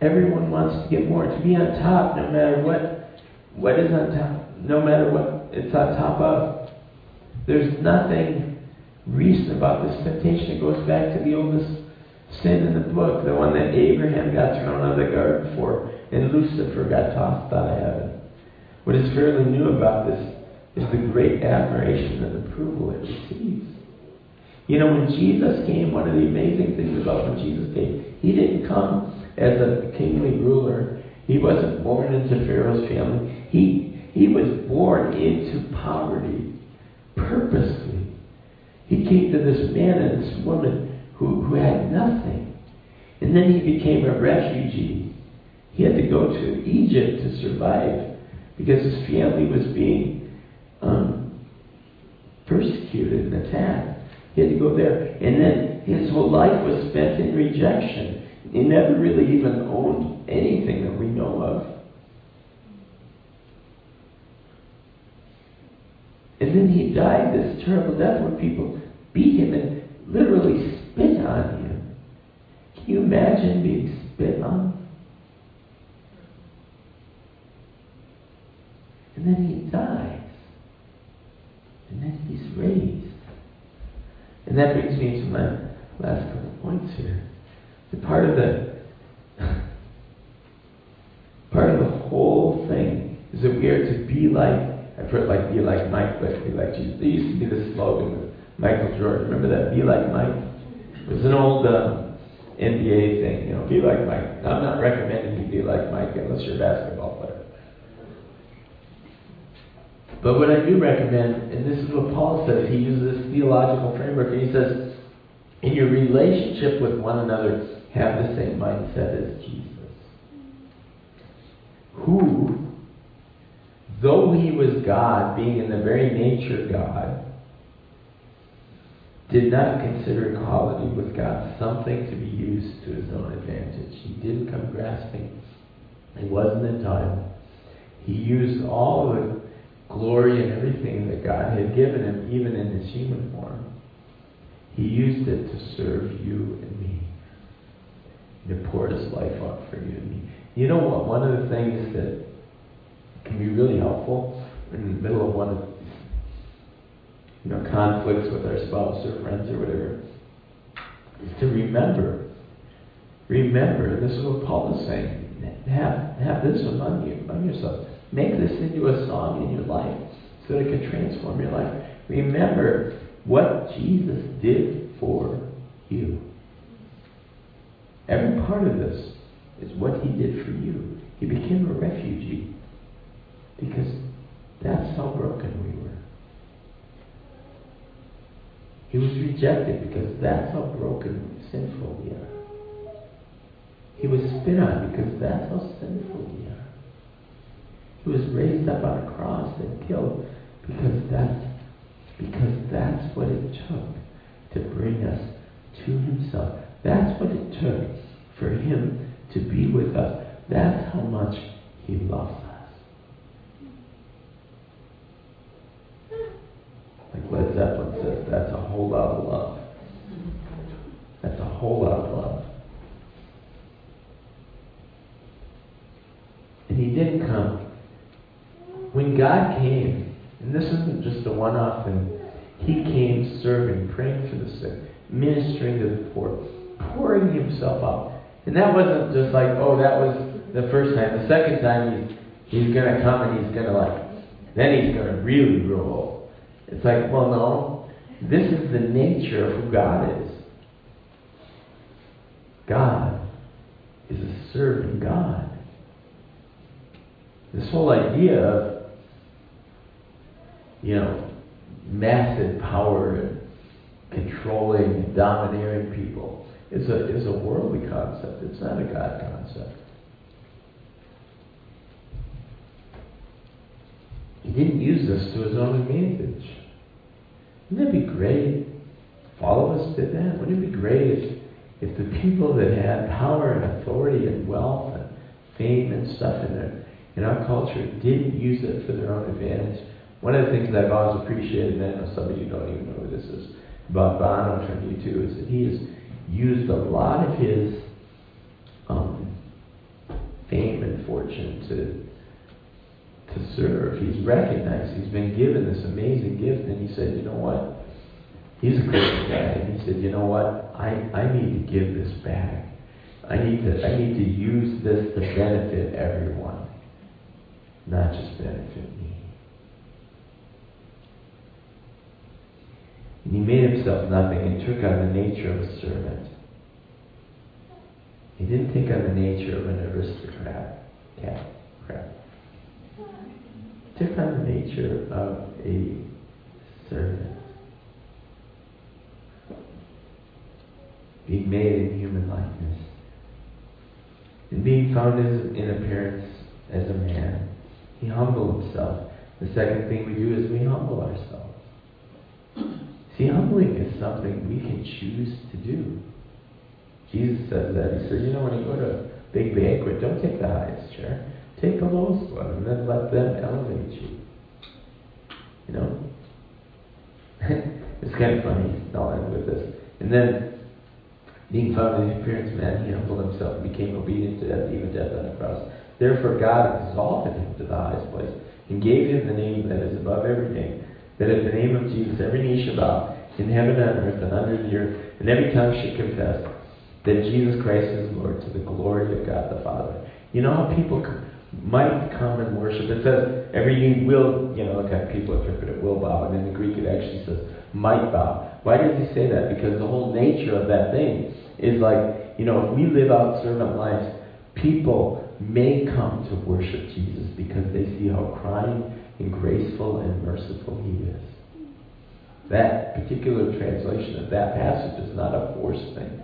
Everyone wants to get more, to be on top, no matter what what is on top, no matter what it's on top of. There's nothing recent about this temptation. It goes back to the oldest sin in the book, the one that Abraham got thrown out of the garden for, and Lucifer got tossed out of heaven. What is fairly new about this is the great admiration and approval it receives. You know, when Jesus came, one of the amazing things about when Jesus came, he didn't come as a kingly ruler. He wasn't born into Pharaoh's family. He, he was born into poverty purposely. He came to this man and this woman who, who had nothing. And then he became a refugee. He had to go to Egypt to survive because his family was being um, persecuted and attacked. He had to go there. And then his whole life was spent in rejection. He never really even owned anything that we know of. And then he died this terrible death where people beat him and literally spit on him. Can you imagine being spit on? And then he dies. And then he's raised. And that brings me to my last couple points here. The part of the part of the whole thing is that we are to be like I've heard like be like Mike, but be like Jesus. There used to be this slogan Michael Jordan. Remember that? Be like Mike. It was an old um, NBA thing, you know. Be like Mike. I'm not recommending you be like Mike unless you're a basketball player. But what I do recommend, and this is what Paul says, he uses this theological framework, and he says, in your relationship with one another, have the same mindset as Jesus. Who, though he was God, being in the very nature God, did not consider equality with God something to be used to his own advantage. He didn't come grasping. He wasn't entitled. He used all the glory and everything that God had given him, even in his human form. He used it to serve you and me. To pour his life out for you and me. You know what? One of the things that can be really helpful in the middle of one of you know conflicts with our spouse or friends or whatever is to remember. Remember, this is what Paul is saying. Have have this among you, among yourselves. Make this into a song in your life so that it can transform your life. Remember what Jesus did for you. Every part of this is what he did for you. He became a refugee because that's how broken we were. He was rejected because that's how broken sinful we are. He was spit on because that's how sinful we are. He was raised up on a cross and killed because that's because that's what it took to bring us to himself. That's what it took for him to be with us. That's how much he loves us. Like Led Zeppelin says, that's a whole lot of love. That's a whole lot of love. And he didn't come. When God came, and this isn't just a one off thing, he came serving, praying for the sick, ministering to the poor, pouring himself out. And that wasn't just like, oh, that was the first time. The second time, he's, he's going to come and he's going to, like, then he's going to really rule. It's like, well, no. This is the nature of who God is. God is a serving God. This whole idea of, you know, massive power and controlling and domineering people is a, is a worldly concept. It's not a God concept. He didn't use this to his own advantage. Wouldn't it be great if all of us did that? Wouldn't it be great if, if the people that had power and authority and wealth and fame and stuff in their in our culture didn't use it for their own advantage? One of the things that I've always appreciated, and some of you don't even know who this is, about Bono from U2, is that he has used a lot of his um, fame and fortune to to serve. He's recognized. He's been given this amazing gift, and he said, "You know what? He's a Christian guy, and he said, "You know what? I I need to give this back. I need to I need to use this to benefit everyone, not just benefit me." And he made himself nothing and took on the nature of a servant. He didn't take on the nature of an aristocrat. Cat, crap. He took on the nature of a servant. Being made in human likeness. And being found as, in appearance as a man, he humbled himself. The second thing we do is we humble ourselves. See, humbling is something we can choose to do. Jesus says that. He says, you know, when you go to a big banquet, don't take the highest chair. Take the lowest one and then let them elevate you. You know? it's kind of funny. I'll end with this. And then, being found in the appearance man, he humbled himself and became obedient to death, even death on the cross. Therefore, God exalted him to the highest place and gave him the name that is above every name that at the name of Jesus every knee shall bow in heaven and earth and under the earth, and every tongue should confess that Jesus Christ is Lord to the glory of God the Father. You know how people might come and worship? It says every knee will, you know, how people interpret it, will bow, and in the Greek it actually says might bow. Why does he say that? Because the whole nature of that thing is like, you know, if we live out servant lives, people may come to worship Jesus because they see how kind and graceful and merciful he is. That particular translation of that passage is not a forced thing.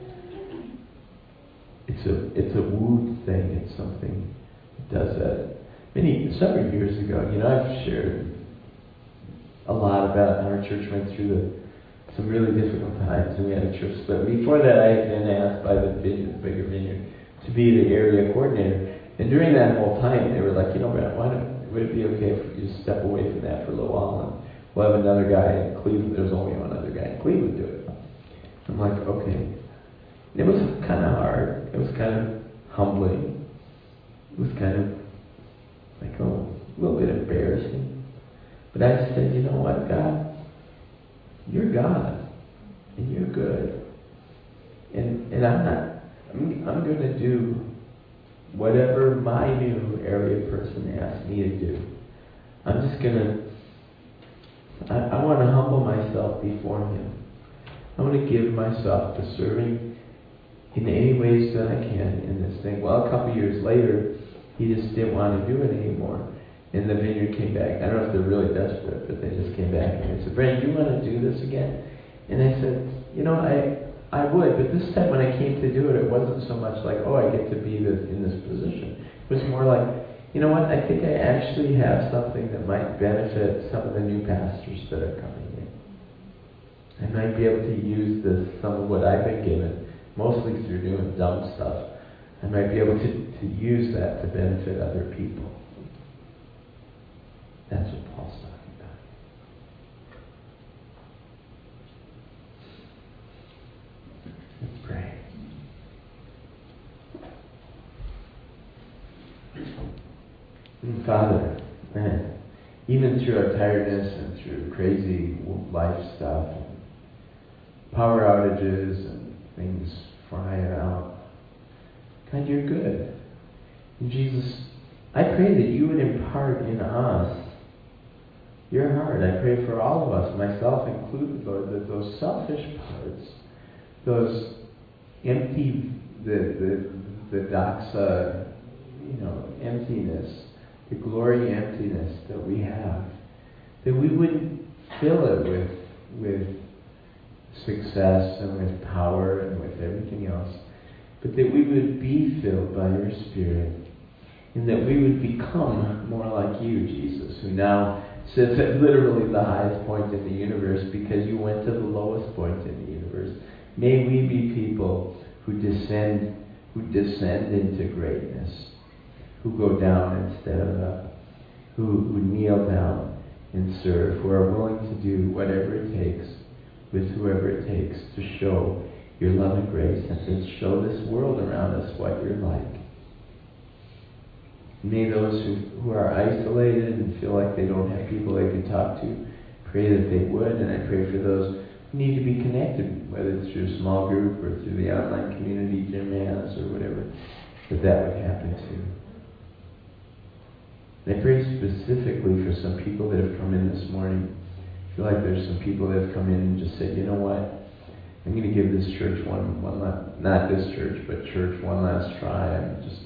It's a it's a wooed thing. It's something that does that. Many several years ago, you know, I've shared a lot about how our church went through the, some really difficult times, and we had a church split. Before that, I had been asked by the vineyard, bigger vineyard, to be the area coordinator. And during that whole time, they were like, you know, Brent, why don't would it be okay if you just step away from that for a little while and we'll have another guy in Cleveland. There's only one other guy in Cleveland do it. I'm like, okay. It was kind of hard. It was kind of humbling. It was kind of like, oh, a little bit embarrassing. But I just said, you know what, God? You're God. And you're good. And, and I'm not, I'm, I'm going to do whatever my new area person asks me to do. I'm just going to I, I want to humble myself before Him. I want to give myself to serving in any ways that I can in this thing. Well, a couple years later, he just didn't want to do it anymore. And the vineyard came back. I don't know if they're really desperate, but they just came back and they said, Brandon, do you want to do this again? And I said, you know, I I would, but this time when I came to do it, it wasn't so much like, oh, I get to be this, in this position. It was more like, you know what, I think I actually have something that might benefit some of the new pastors that are coming in. I might be able to use this, some of what I've been given, mostly through doing dumb stuff. I might be able to, to use that to benefit other people. That's what Paul's talking about. Let's pray. And Father, man, even through our tiredness and through crazy life stuff, power outages and things flying out, God, you're good. And Jesus, I pray that you would impart in us your heart. I pray for all of us, myself included, Lord, that those selfish parts, those empty, the the the doxa, you know, emptiness, the glory emptiness that we have, that we wouldn't fill it with with success and with power and with everything else, but that we would be filled by your Spirit, and that we would become more like you, Jesus, who now sits at literally the highest point in the universe because you went to the lowest point in the universe. May we be people who descend, who descend into greatness, who go down instead of up, who, who kneel down and serve, who are willing to do whatever it takes with whoever it takes to show your love and grace and to show this world around us what you're like. May those who, who are isolated and feel like they don't have people they can talk to, pray that they would. And I pray for those who need to be connected, whether it's through a small group or through the online community has or whatever, that that would happen too. And I pray specifically for some people that have come in this morning. I feel like there's some people that have come in and just said, you know what? I'm going to give this church one, one last, not this church, but church one last try. I'm just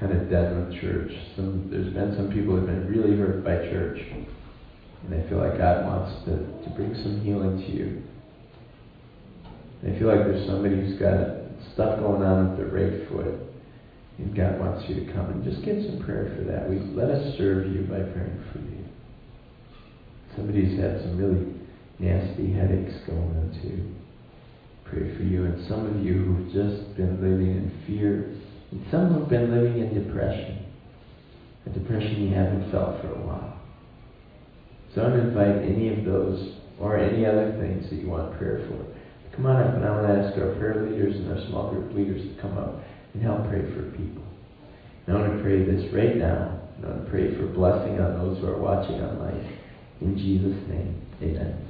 kind of done with church. Some, there's been some people who have been really hurt by church. And I feel like God wants to, to bring some healing to you. And I feel like there's somebody who's got stuff going on with their right foot. And God wants you to come and just get some prayer for that. We let us serve you by praying for you. Somebody's had some really nasty headaches going on too. Pray for you. And some of you who've just been living in fear and some who've been living in depression, a depression you haven't felt for a while. So I want to invite any of those or any other things that you want prayer for. Come on up, and I want to ask our prayer leaders and our small group leaders to come up and help pray for people. And I want to pray this right now. I want to pray for blessing on those who are watching online. In Jesus' name, amen.